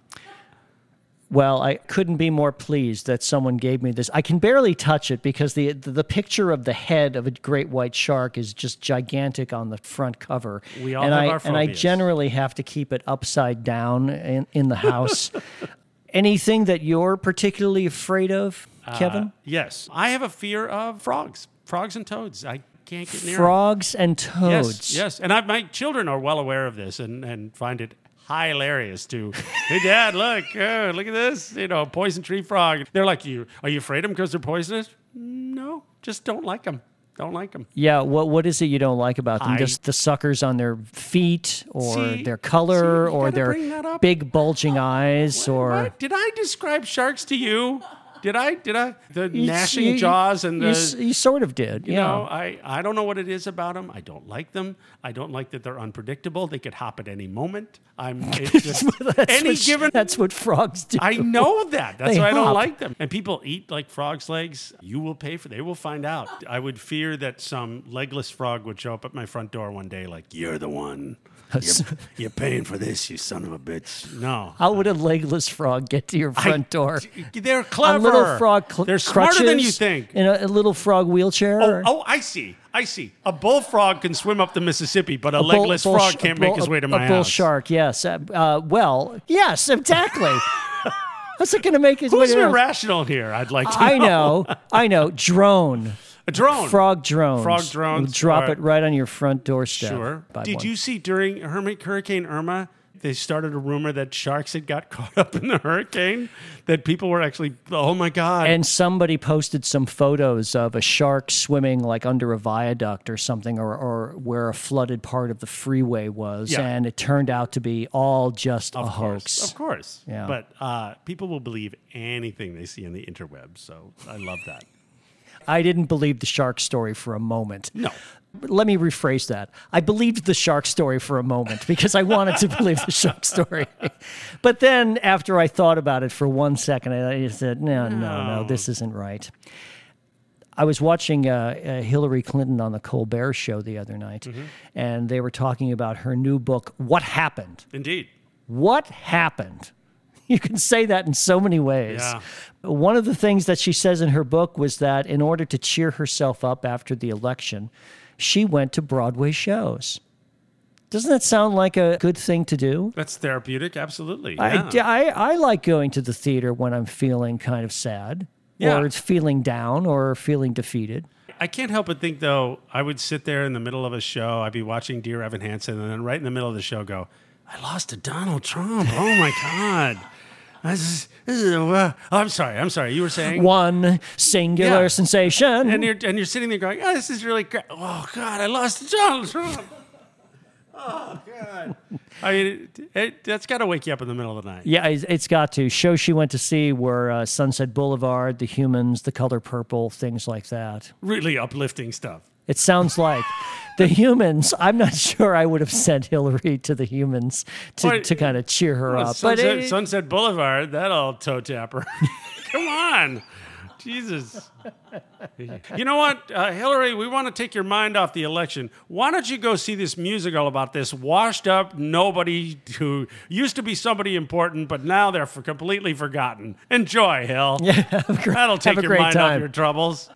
Well, I couldn't be more pleased that someone gave me this. I can barely touch it because the the, picture of the head of a great white shark is just gigantic on the front cover. We all and have I, our And I phobias. generally have to keep it upside down in, in the house. Anything that you're particularly afraid of, Kevin? Uh, yes, I have a fear of frogs, frogs and toads. I can't get near Frogs and toads. Yes, yes, and I, my children are well aware of this and, and find it hilarious to. hey, Dad, look, uh, look at this. You know, poison tree frog. They're like, you are you afraid of them because they're poisonous? No, just don't like them. Don't like them. Yeah, what what is it you don't like about them? I- Just the suckers on their feet, or See- their color, see, or their bring that up. big bulging eyes, or What? Did I describe sharks to you? Did I? Did I? The You- gnashing you- jaws and the. s- you sort of did. You yeah. know, I, I don't know what it is about them. I don't like them. I don't like that they're unpredictable. They could hop at any moment. I'm it's just any what, given. That's what frogs do. I know that. That's They why I don't like them. And people eat like frogs' legs. You will pay for. They will find out. I would fear that some legless frog would show up at my front door one day, like you're the one. You're, you're paying for this, you son of a bitch. No, How would a legless frog get to your front door? They're clever. Little frog. Cl- They're smarter than you think. In a, a little frog wheelchair. Oh, or- oh, I see. I see. A bullfrog can swim up the Mississippi, but a, a bull- legless bull frog sh- can't bull- make his way to my a bull house. shark. Yes. Uh, uh, well, yes, exactly. How's it going to make his way Who's to irrational here? I'd like to I know. know. I know. Drone. A drone. Frog drones. Frog drones We'll drop are- it right on your front doorstep. Sure. Did one. you see during Hermi- Hurricane Irma They started a rumor that sharks had got caught up in the hurricane, that people were actually, oh my God. And somebody posted some photos of a shark swimming like under a viaduct or something, or, or where a flooded part of the freeway was. Yeah. And it turned out to be all just a course, hoax. Of course. Yeah. But uh, people will believe anything they see on the interwebs. So I love that. I didn't believe the shark story for a moment. No. Let me rephrase that. I believed the shark story for a moment because I wanted to believe the shark story. But then after I thought about it for one second, I said, no, no, no, No. this isn't right. I was watching uh, uh, Hillary Clinton on the Colbert Show the other night, and they were talking about her new book, What Happened? Indeed. What happened? You can say that in so many ways. Yeah. One of the things that she says in her book was that in order to cheer herself up after the election, she went to Broadway shows. Doesn't that sound like a good thing to do? That's therapeutic. Absolutely. I, Yeah. I, I like going to the theater when I'm feeling kind of sad Yeah. or it's feeling down or feeling defeated. I can't help but think, though, I would sit there in the middle of a show. I'd be watching Dear Evan Hansen, and then right in the middle of the show, go, I lost to Donald Trump. Oh, my God. This is, this is, uh, oh, I'm sorry. I'm sorry. You were saying? One singular Yeah. sensation. and you're and you're sitting there going, "Oh, this is really great." Oh God, I lost Donald Trump. Oh God. I mean, it, it, that's got to wake you up in the middle of the night. Yeah, it's, it's got to. Shows she went to see were uh, Sunset Boulevard, The Humans, The Color Purple, things like that. Really uplifting stuff. It sounds like The Humans. I'm not sure I would have sent Hillary to The Humans to, to kind of cheer her up. But Sunset, it- Sunset Boulevard, that'll toe tapper. Come on, Jesus. You know what, uh, Hillary? We want to take your mind off the election. Why don't you go see this musical about this washed up nobody who used to be somebody important, but now they're for completely forgotten? Enjoy, Hill. Yeah, that'll take your great mind off your troubles.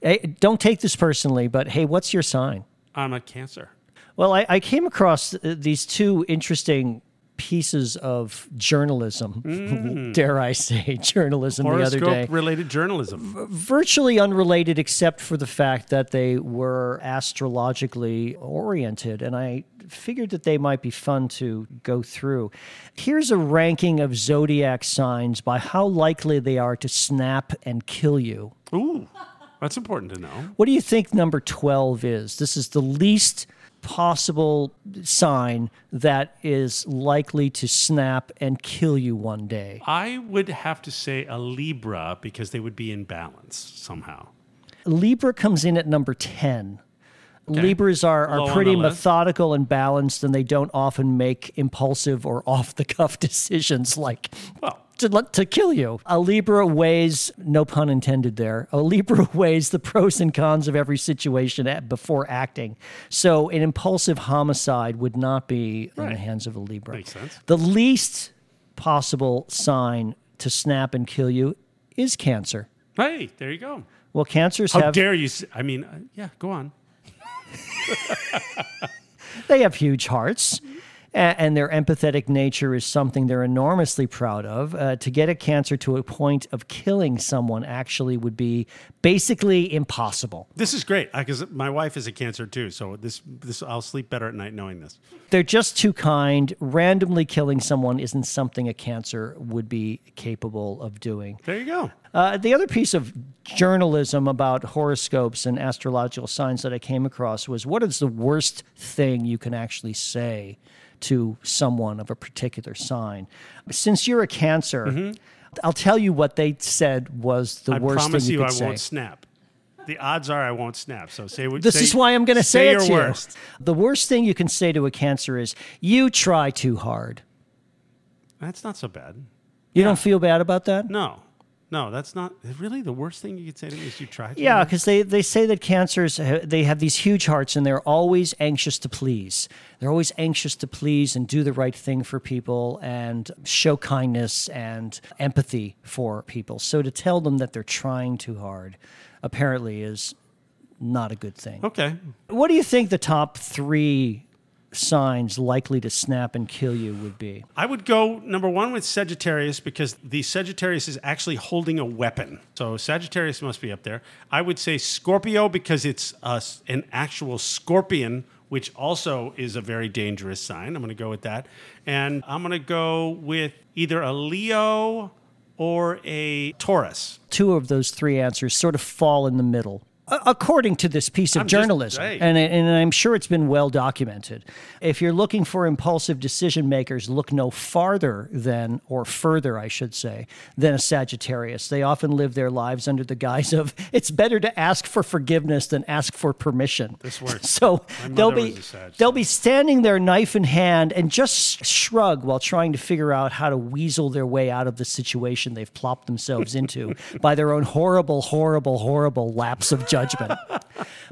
hey, don't take this personally, but hey, what's your sign? I'm a cancer. Well, I, I came across uh, these two interesting pieces of journalism, mm. dare I say, journalism the other day. Horoscope related journalism. virtually unrelated except for the fact that they were astrologically oriented and i figured that they might be fun to go through here's a ranking of zodiac signs by how likely they are to snap and kill you Ooh, that's important to know. what do you think number 12 is this is the least possible sign that is likely to snap and kill you one day I would have to say a Libra because they would be in balance somehow. Libra comes in at number 10. Libras are, are pretty methodical and balanced, and they don't often make impulsive or off the cuff decisions like Well, to, to kill you. A Libra weighs, no pun intended there, a Libra weighs the pros and cons of every situation at, before acting. So an impulsive homicide would not be in the hands of a Libra. Makes sense. The least possible sign to snap and kill you is cancer. hey, there you go. Well, cancers How have dare you? I mean, uh, yeah, go on. they have huge hearts and their empathetic nature is something they're enormously proud of. Uh, to get a cancer to a point of killing someone actually would be basically impossible. This is great because my wife is a cancer too, so this this I'll sleep better at night knowing this. They're just too kind. Randomly killing someone isn't something a cancer would be capable of doing. There you go. Uh, the other piece of journalism about horoscopes and astrological signs that I came across was what is the worst thing you can actually say to someone of a particular sign? Since you're a Cancer, I'll tell you what they said was the Mm-hmm. I worst promise thing you, you, could I say. won't snap. The odds are I won't snap. So say what. This say- is why I'm going to say, it your to worst. you. The worst thing you can say to a Cancer is, "You try too hard." That's not so bad. You don't feel bad about that? No, no, that's not really the worst thing you could say to me. Is you try. too Yeah, because they, they say that cancers uh, they have these huge hearts and they're always anxious to please. They're always anxious to please and do the right thing for people and show kindness and empathy for people. So to tell them that they're trying too hard, apparently, is not a good thing. Okay. What do you think the top three signs likely to snap and kill you would be? I would go number one with Sagittarius because the Sagittarius is actually holding a weapon. So Sagittarius must be up there. I would say Scorpio because it's uh, an actual scorpion which also is a very dangerous sign. I'm going to go with that. And I'm going to go with either a Leo or a Taurus. Two of those three answers sort of fall in the middle. According to this piece of I'm just- journalism, hey. and, and I'm sure it's been well documented, if you're looking for impulsive decision makers, look no farther than, or further, I should say, than a Sagittarius. They often live their lives under the guise of it's better to ask for forgiveness than ask for permission. This works. So they'll be was a Sag, they'll be standing there knife in hand and just shrug while trying to figure out how to weasel their way out of the situation they've plopped themselves into by their own horrible, horrible, horrible lapse of judgment.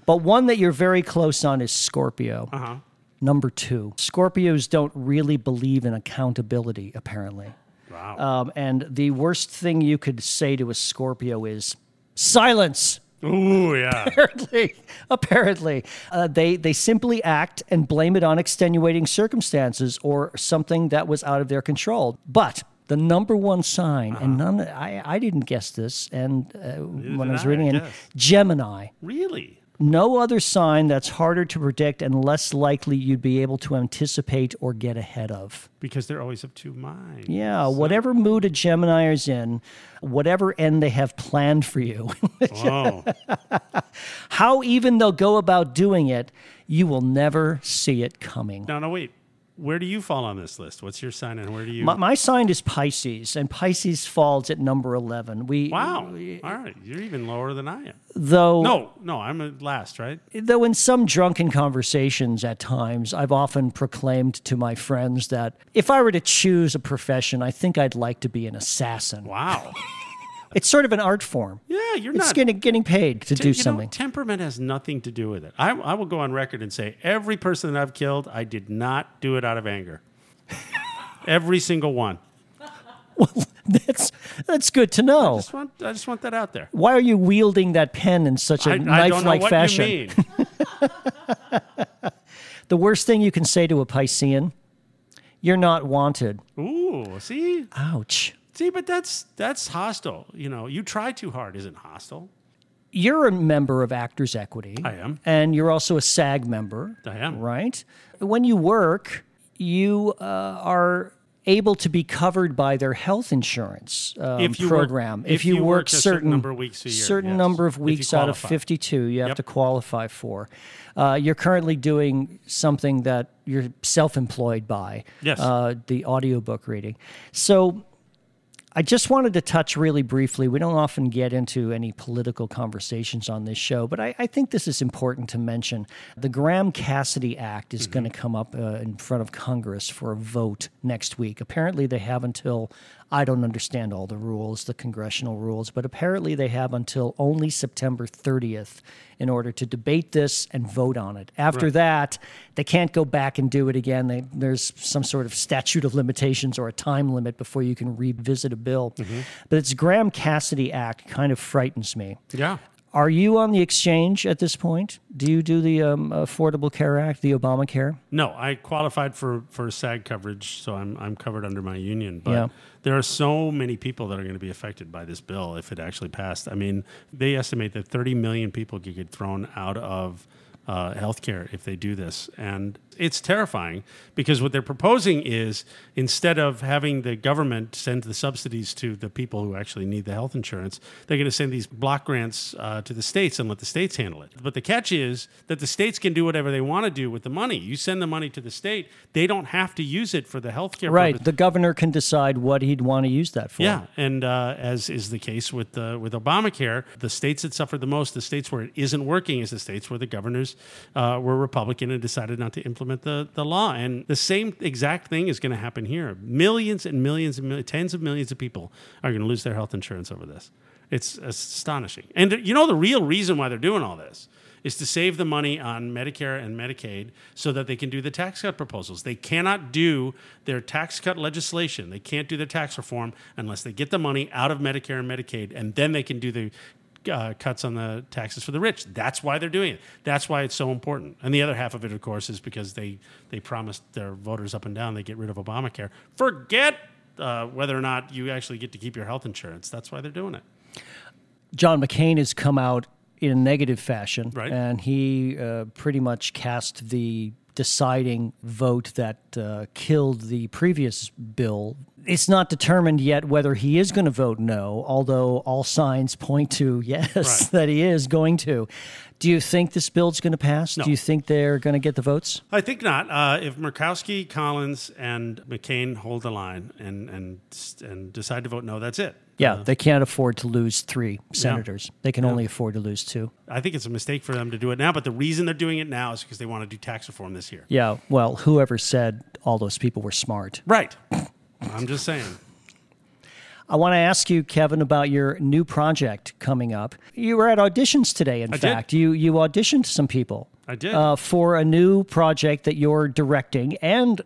But one that you're very close on is Scorpio. Uh-huh. Number two, Scorpios don't really believe in accountability, apparently. Wow. Um, and the worst thing you could say to a Scorpio is silence Ooh, yeah. apparently apparently uh, they they simply act and blame it on extenuating circumstances or something that was out of their control but the number one sign and none I, I didn't guess this and uh, when i was reading I it gemini really? no other sign that's harder to predict and less likely you'd be able to anticipate or get ahead of Because they're always of two minds. yeah whatever mood a gemini is in whatever end they have planned for you Oh, how even they'll go about doing it, you will never see it coming. no, no, wait. Where do you fall on this list? What's your sign and where do you? My, my sign is Pisces, and Pisces falls at number 11. We, wow. All right. You're even lower than I am. Though, No, no, I'm at last, right? though in some drunken conversations at times, I've often proclaimed to my friends that if I were to choose a profession, I think I'd like to be an assassin. Wow. It's sort of an art form. Yeah, you're It's not. getting, getting paid to Te- do you know, something. temperament has nothing to do with it. I, I will go on record and say every person that I've killed, I did not do it out of anger. every single one. Well, that's, that's good to know. Just want, I just want that out there. Why are you wielding that pen in such a I, I knife-like fashion? you mean. The worst thing you can say to a Piscean, you're not wanted. Ooh, see, Ouch. See, but that's that's hostile. You know, you try too hard isn't hostile. You're a member of Actors Equity. I am. And you're also a SAG member. I am. Right? When you work, you uh, are able to be covered by their health insurance um, If you work- program. if you work a certain number of weeks a year, certain yes. number of weeks out of 52, you have Yep. to qualify for. Uh, you're currently doing something that you're self-employed by. Yes. Uh, the audiobook reading. So I just wanted to touch really briefly. We don't often get into any political conversations on this show, but I, I think this is important to mention. The Graham Cassidy Act is going to come up uh, in front of Congress for a vote next week. Apparently, they have until, I don't understand all the rules, the congressional rules, but apparently they have until only September 30th in order to debate this and vote on it. After that, they can't go back and do it again. They, there's some sort of statute of limitations or a time limit before you can revisit a bill. Mm-hmm. But it's Graham Cassidy Act kind of frightens me. Yeah. Are you on the exchange at this point? Do you do the um, Affordable Care Act, the Obamacare? No, I qualified for for SAG coverage, so I'm I'm covered under my union. But Yeah. there are so many people that are going to be affected by this bill if it actually passed. I mean, they estimate that 30 million people could get thrown out of uh, healthcare if they do this, and it's terrifying because what they're proposing is instead of having the government send the subsidies to the people who actually need the health insurance, they're going to send these block grants uh, to the states and let the states handle it. But the catch is that the states can do whatever they want to do with the money. You send the money to the state, they don't have to use it for the healthcare Right. purpose. The governor can decide what he'd want to use that for. Yeah, and uh, as is the case with uh, with Obamacare, the states that suffered the most, the states where it isn't working, is the states where the governors uh, were Republican and decided not to implement the, the law. And the same exact thing is going to happen here. Millions and millions and mil- tens of millions of people are going to lose their health insurance over this. It's astonishing. And you know the real reason why they're doing all this is to save the money on Medicare and Medicaid so that they can do the tax cut proposals. They cannot do their tax cut legislation. They can't do their tax reform unless they get the money out of Medicare and Medicaid, and then they can do the uh, cuts on the taxes for the rich. That's why they're doing it. That's why it's so important. And the other half of it, of course, is because they they promised their voters up and down they get rid of Obamacare. Forget uh, whether or not you actually get to keep your health insurance. That's why they're doing it. John McCain has come out in a negative fashion, Right. and he uh, pretty much cast the deciding vote that uh, killed the previous bill. It's not determined yet whether he is going to vote no, although all signs point to yes, Right. that he is going to. Do you think this bill's going to pass? No. Do you think they're going to get the votes? I think not. Uh, if Murkowski, Collins, and McCain hold the line and and and decide to vote no, that's it. Yeah, Uh, they can't afford to lose three senators. They can only afford to lose two. I think it's a mistake for them to do it now. But the reason they're doing it now is because they want to do tax reform this year. Yeah, well, whoever said all those people were smart. Right. I'm just saying. I want to ask you, Kevin, about your new project coming up. You were at auditions today, in I did. fact. You you auditioned some people I did. uh, for a new project that you're directing, and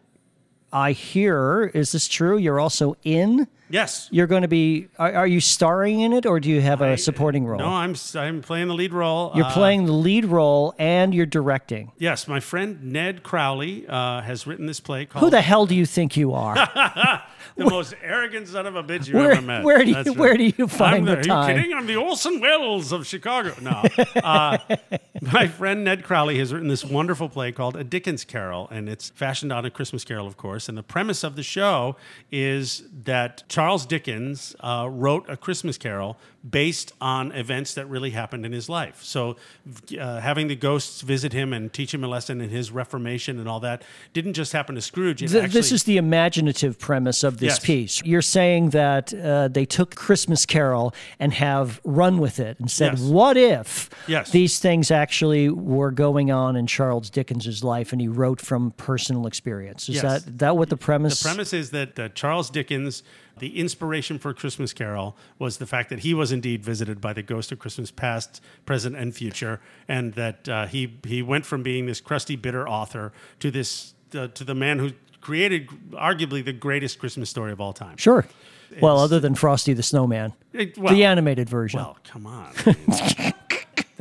I hear is this true? You're also in. Yes. You're going to be. Are, are you starring in it, or do you have a supporting role? No, I'm I'm playing the lead role. You're Uh, playing the lead role, and you're directing. Yes, my friend Ned Crowley uh, has written this play called Who the hell do you think you are? The Most Arrogant Son of a Bitch you Where- ever met. where do you- right. where do you find I'm the time? Are you kidding? I'm the Orson Welles of Chicago. No. Uh, my friend Ned Crowley has written this wonderful play called A Dickens Carol, and it's fashioned on A Christmas Carol, of course. And the premise of the show is that Charles Dickens uh, wrote A Christmas Carol based on events that really happened in his life. So uh, having the ghosts visit him and teach him a lesson in his Reformation and all that didn't just happen to Scrooge. It Th- actually, this is the imaginative premise of this Yes. piece. You're saying that uh, they took Christmas Carol and have run with it and said, Yes. "What if Yes. these things actually were going on in Charles Dickens's life, and he wrote from personal experience?" Is that that what the premise? The premise is that uh, Charles Dickens, the inspiration for Christmas Carol, was the fact that he was indeed visited by the ghost of Christmas past, present, and future, and that uh, he he went from being this crusty, bitter author to this uh, to the man who created arguably the greatest Christmas story of all time. Sure. Well, other than Frosty the Snowman, It- well- the animated version. Well, come on.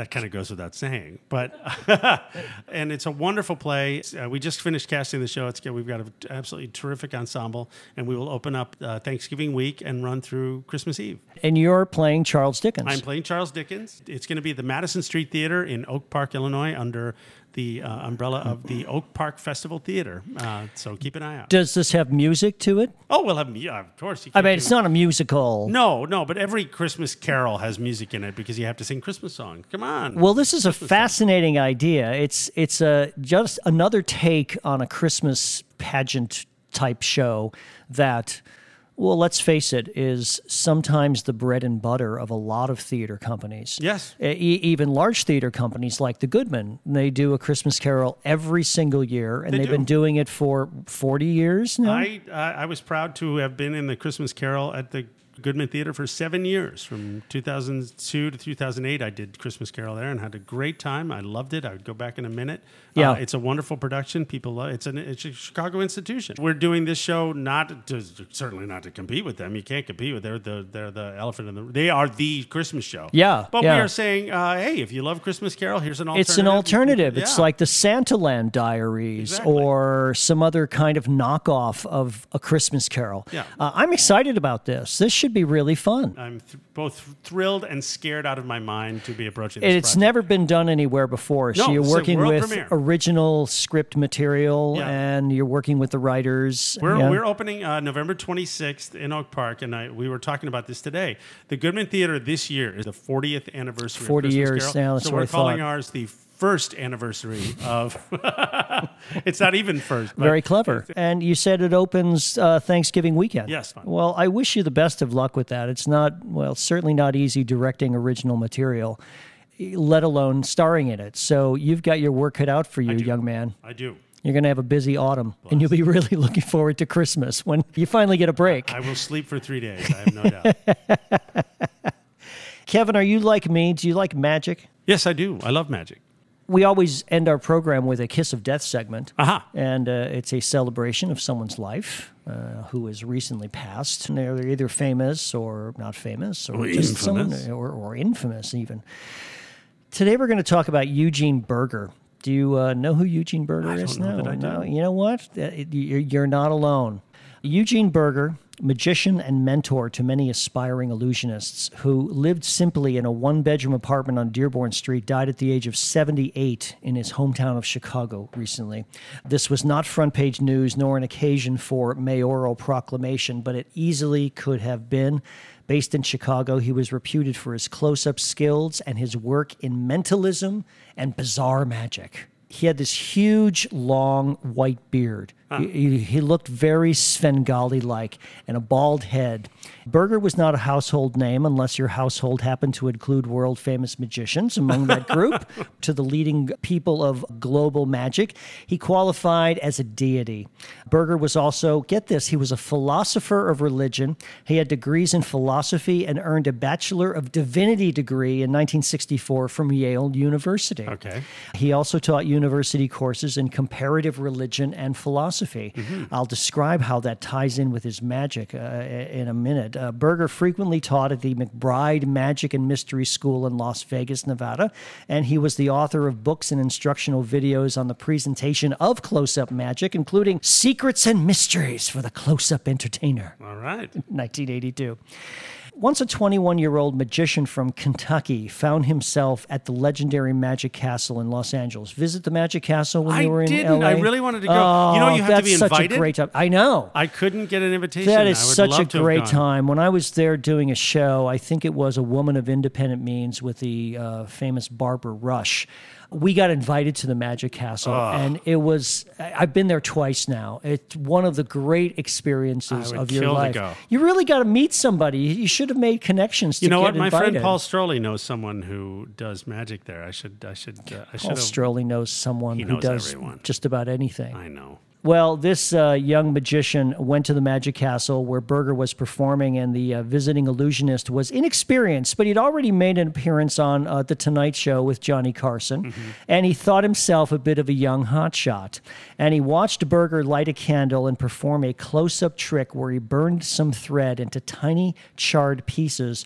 That kind of goes without saying, but and it's a wonderful play. Uh, we just finished casting the show. It's. We've got an absolutely terrific ensemble, and we will open up uh, Thanksgiving week and run through Christmas Eve. and you're playing Charles Dickens. I'm playing Charles Dickens. It's going to be the Madison Street Theater in Oak Park, Illinois, under the uh, umbrella of the Oak Park Festival Theater. Uh, so keep an eye out. Does this have music to it? Oh, we'll have yeah, of course. You I mean, it's not a musical. No, no, but every Christmas carol has music in it because you have to sing Christmas songs. Come on. Well, this is a fascinating idea. It's it's a just another take on a Christmas pageant type show that well, let's face it, is sometimes the bread and butter of a lot of theater companies. Yes. E- even large theater companies like the Goodman, they do a Christmas Carol every single year, and They have do. been doing it for 40 years now. I I was proud to have been in the Christmas Carol at the Goodman Theater for seven years, from 2002 to 2008. I did Christmas Carol there and had a great time. I loved it. I would go back in a minute. Yeah. Uh, it's a wonderful production. People love it's an it's a Chicago institution. We're doing this show not to certainly not to compete with them. You can't compete with they're the they're the elephant in the they are the Christmas show. Yeah, but yeah. we are saying, uh, hey, if you love Christmas Carol, here's an alternative. It's an alternative. It's Yeah. like the Santaland Diaries Exactly. or some other kind of knockoff of A Christmas Carol. Yeah. Uh, I'm excited about this. This should be really fun. I'm th- both thrilled and scared out of my mind to be approaching this. It's project. never been done anywhere before. So No, you're working with premiere. original script material Yeah. and you're working with the writers. We're, Yeah. we're opening uh, November 26th in Oak Park, and I, we were talking about this today. The Goodman Theater this year is the 40th anniversary. 40 of Christmas years, Carol. yeah, so we're calling thought. ours the first anniversary of. it's not even first. Very clever. And you said it opens uh, Thanksgiving weekend. Yes. Well, I wish you the best of luck with that. It's not, well, certainly not easy directing original material, let alone starring in it. So you've got your work cut out for you, young man. I do. You're going to have a busy autumn, and you'll be really looking forward to Christmas when you finally get a break. I will sleep for three days. I have no doubt. Kevin, are you like me? Do you like magic? yes, I do. I love magic. We always end our program with a kiss of death segment. Aha. And uh, it's a celebration of someone's life uh, who has recently passed. And they're either famous or not famous or, Or just someone infamous. or, or infamous even. Today we're going to talk about Eugene Burger. Do you uh, know who Eugene Burger I is? no, that I do. no. You know what? Uh, You're you're not alone. Eugene Burger magician and mentor to many aspiring illusionists who lived simply in a one bedroom apartment on Dearborn Street, died at the age of 78 in his hometown of Chicago recently. This was not front page news nor an occasion for mayoral proclamation, but it easily could have been. Based in Chicago, he was reputed for his close up skills and his work in mentalism and bizarre magic. He had this huge, long white beard. He, he, he looked very Svengali like and a bald head. Burger was not a household name unless your household happened to include world famous magicians among that group. to the leading people of global magic, he qualified as a deity. Burger was also, get this, he was a philosopher of religion. He had degrees in philosophy and earned a Bachelor of Divinity degree in 1964 from Yale University. Okay. He also taught university courses in comparative religion and philosophy. I'll describe how that ties in with his magic uh, in a minute. Uh, Burger frequently taught at the McBride Magic and Mystery School in Las Vegas, Nevada, and he was the author of books and instructional videos on the presentation of close up magic, including Secrets and Mysteries for the Close Up Entertainer. All right. 1982. Once a 21 year old magician from Kentucky found himself at the legendary Magic Castle in Los Angeles. Visit the Magic Castle when I you were in didn't. LA? I really wanted to go. You know, Oh, you have to that's be such a great time. I know. I couldn't get an invitation. That is such a great time. When I was there doing a show, I think it was a woman of independent means with the uh, famous Barbara Rush. We got invited to the Magic Castle, and it was. I've been there twice now. It's one of the great experiences of your life. You really got to meet somebody. You should have made connections. To You know what? My friend. Paul Stroili knows someone who does magic there. I should. I should. Uh, I should Paul. Stroili knows someone who does everyone. just about anything. I know. Well, this uh, young magician went to the Magic Castle where Burger was performing, and the uh, visiting illusionist was inexperienced, but he'd already made an appearance on uh, The Tonight Show with Johnny Carson, and he thought himself a bit of a young hotshot. And he watched Burger light a candle and perform a close up trick where he burned some thread into tiny charred pieces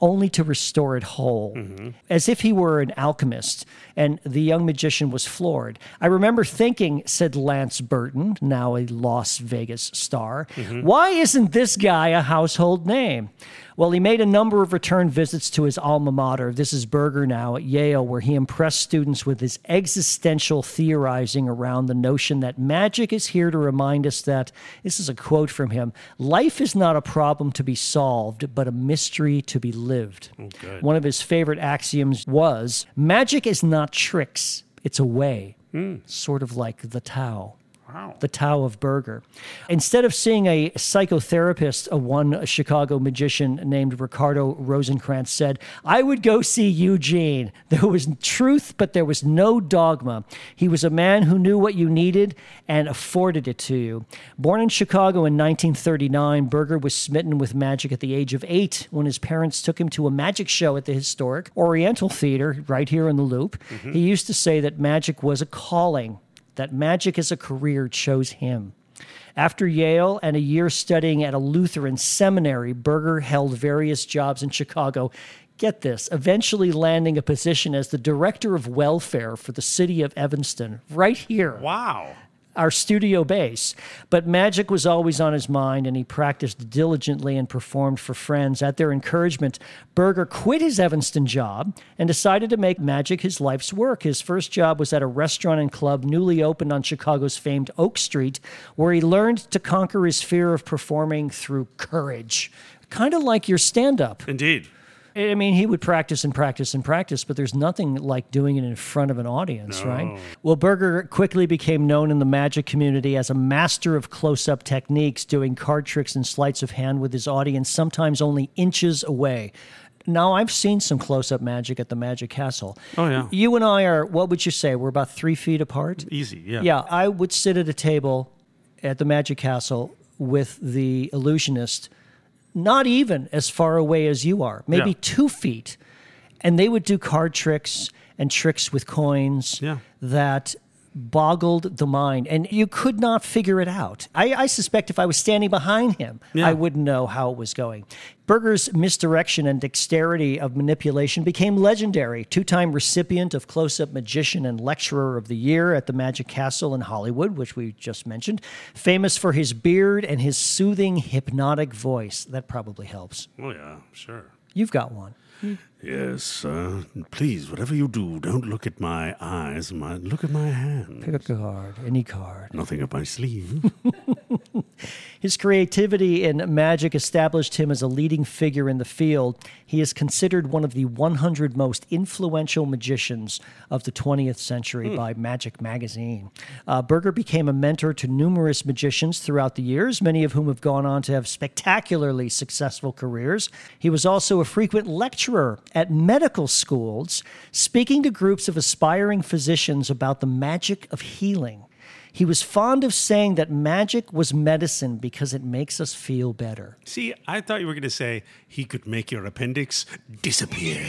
only to restore it whole, mm-hmm. as if he were an alchemist. And the young magician was floored. I remember thinking, said Lance Burton, now a Las Vegas star, mm-hmm. why isn't this guy a household name? Well, he made a number of return visits to his alma mater. This is Burger now at Yale, where he impressed students with his existential theorizing around the notion that magic is here to remind us that this is a quote from him life is not a problem to be solved, but a mystery to be lived. good. One of his favorite axioms was magic is not tricks, it's a way, hmm. sort of like the Tao Wow. the Tao of Burger. Instead of seeing a psychotherapist, a one Chicago magician named Ricardo Rosenkranz said, I would go see Eugene. There was truth, but there was no dogma. He was a man who knew what you needed and afforded it to you. Born in Chicago in 1939, Burger was smitten with magic at the age of eight when his parents took him to a magic show at the historic Oriental Theater right here in the Loop. Mm-hmm. He used to say that magic was a calling that magic as a career chose him. After Yale and a year studying at a Lutheran seminary, Burger held various jobs in Chicago. Get this, eventually landing a position as the director of welfare for the city of Evanston, right here Wow. Our studio base. But magic was always on his mind, and he practiced diligently and performed for friends. At their encouragement, Burger quit his Evanston job and decided to make magic his life's work. His first job was at a restaurant and club newly opened on Chicago's famed Oak Street, where he learned to conquer his fear of performing through courage. Kind of like your stand up. Indeed. I mean, he would practice and practice and practice, but there's nothing like doing it in front of an audience, right? Well, Burger quickly became known in the magic community as a master of close up techniques, doing card tricks and sleights of hand with his audience, sometimes only inches away. Now, I've seen some close up magic at the Magic Castle. Oh, yeah. You and I are, what would you say? We're about three feet apart? Easy. Yeah. Yeah, I would sit at a table at the Magic Castle with the illusionist, not even as far away as you are, maybe Yeah. two feet. And they would do card tricks and tricks with coins Yeah. that boggled the mind, and you could not figure it out. I, I suspect if I was standing behind him, Yeah. I wouldn't know how it was going. Burger's misdirection and dexterity of manipulation became legendary. Two time recipient of Close Up Magician and Lecturer of the Year at the Magic Castle in Hollywood, which we just mentioned. Famous for his beard and his soothing, hypnotic voice. That probably helps. Oh yeah, sure. You've got one. Yes, uh, please, whatever you do, don't look at my eyes. My look at my hand. Pick a card, any card. Nothing up my sleeve. His creativity in magic established him as a leading figure in the field. He is considered one of the 100 most influential magicians of the 20th century by Magic Magazine. Uh, Burger became a mentor to numerous magicians throughout the years, many of whom have gone on to have spectacularly successful careers. He was also a frequent lecturer at medical schools, speaking to groups of aspiring physicians about the magic of healing. He was fond of saying that magic was medicine because it makes us feel better. See, I thought you were going to say he could make your appendix disappear.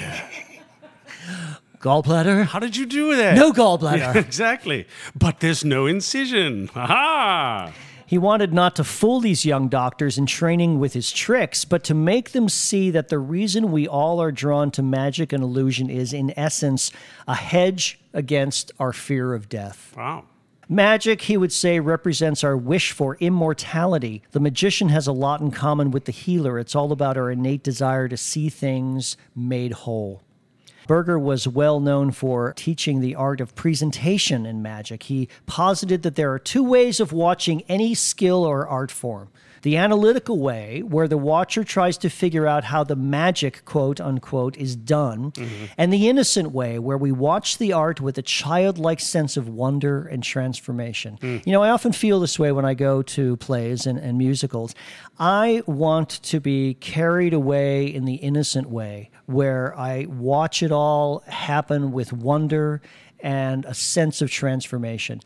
Gallbladder? How did you do that? No gallbladder. Yeah, exactly. But there's no incision. Aha! He wanted not to fool these young doctors in training with his tricks, but to make them see that the reason we all are drawn to magic and illusion is, in essence, a hedge against our fear of death. Wow. Magic, he would say, represents our wish for immortality. The magician has a lot in common with the healer. It's all about our innate desire to see things made whole. Burger was well known for teaching the art of presentation in magic. He posited that there are two ways of watching any skill or art form. The analytical way, where the watcher tries to figure out how the magic, quote unquote, is done, mm-hmm. and the innocent way, where we watch the art with a childlike sense of wonder and transformation. Mm. You know, I often feel this way when I go to plays and, and musicals. I want to be carried away in the innocent way, where I watch it all happen with wonder and a sense of transformation.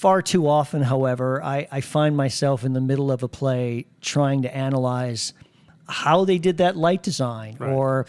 Far too often, however, I, I find myself in the middle of a play trying to analyze how they did that light design or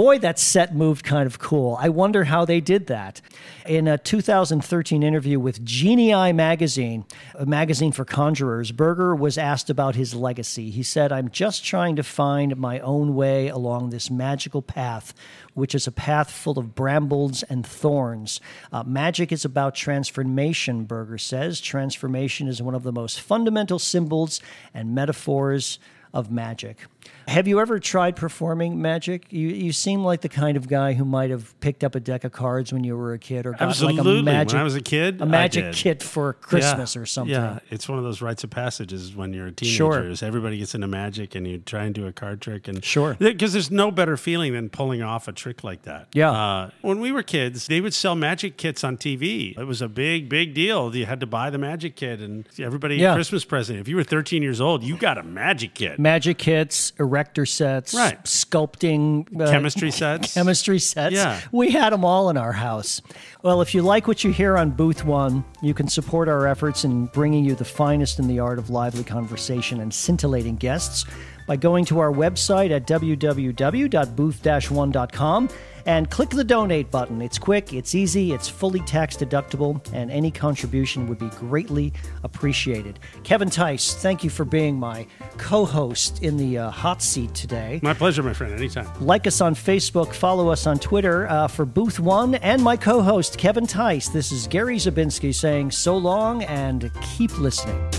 boy that set moved kind of cool i wonder how they did that in a 2013 interview with genii magazine a magazine for conjurers Burger was asked about his legacy he said i'm just trying to find my own way along this magical path which is a path full of brambles and thorns. Uh, magic is about transformation, Burger says. Transformation is one of the most fundamental symbols and metaphors of magic. Have you ever tried performing magic? You, you seem like the kind of guy who might have picked up a deck of cards when you were a kid or got Absolutely. like a magic, when I was a kid, a magic kit for Christmas Yeah, or something. Yeah, it's one of those rites of passages when you're a teenager. Sure. Everybody gets into magic and you try and do a card trick. and Sure. Because there's no better feeling than pulling off a trick like that. Yeah. Uh, when we were kids, they would sell magic kits on TV. It was a big, big deal. You had to buy the magic kit and everybody Yeah. Christmas present. If you were 13 years old, you got a magic kit. Magic kits, erector sets, Right. sculpting, uh, Chemistry sets. chemistry sets. Yeah. We had them all in our house. Well, if you like what you hear on Booth One, you can support our efforts in bringing you the finest in the art of lively conversation and scintillating guests by going to our website at www.booth-one.com and click the donate button. It's quick, it's easy, it's fully tax deductible, and any contribution would be greatly appreciated. Kevin Theis, thank you for being my co host in the uh, hot seat today. My pleasure, my friend. Anytime. Like us on Facebook, follow us on Twitter uh, for Booth One, and my co host, Kevin Theis. This is Gary Zabinski saying so long and keep listening.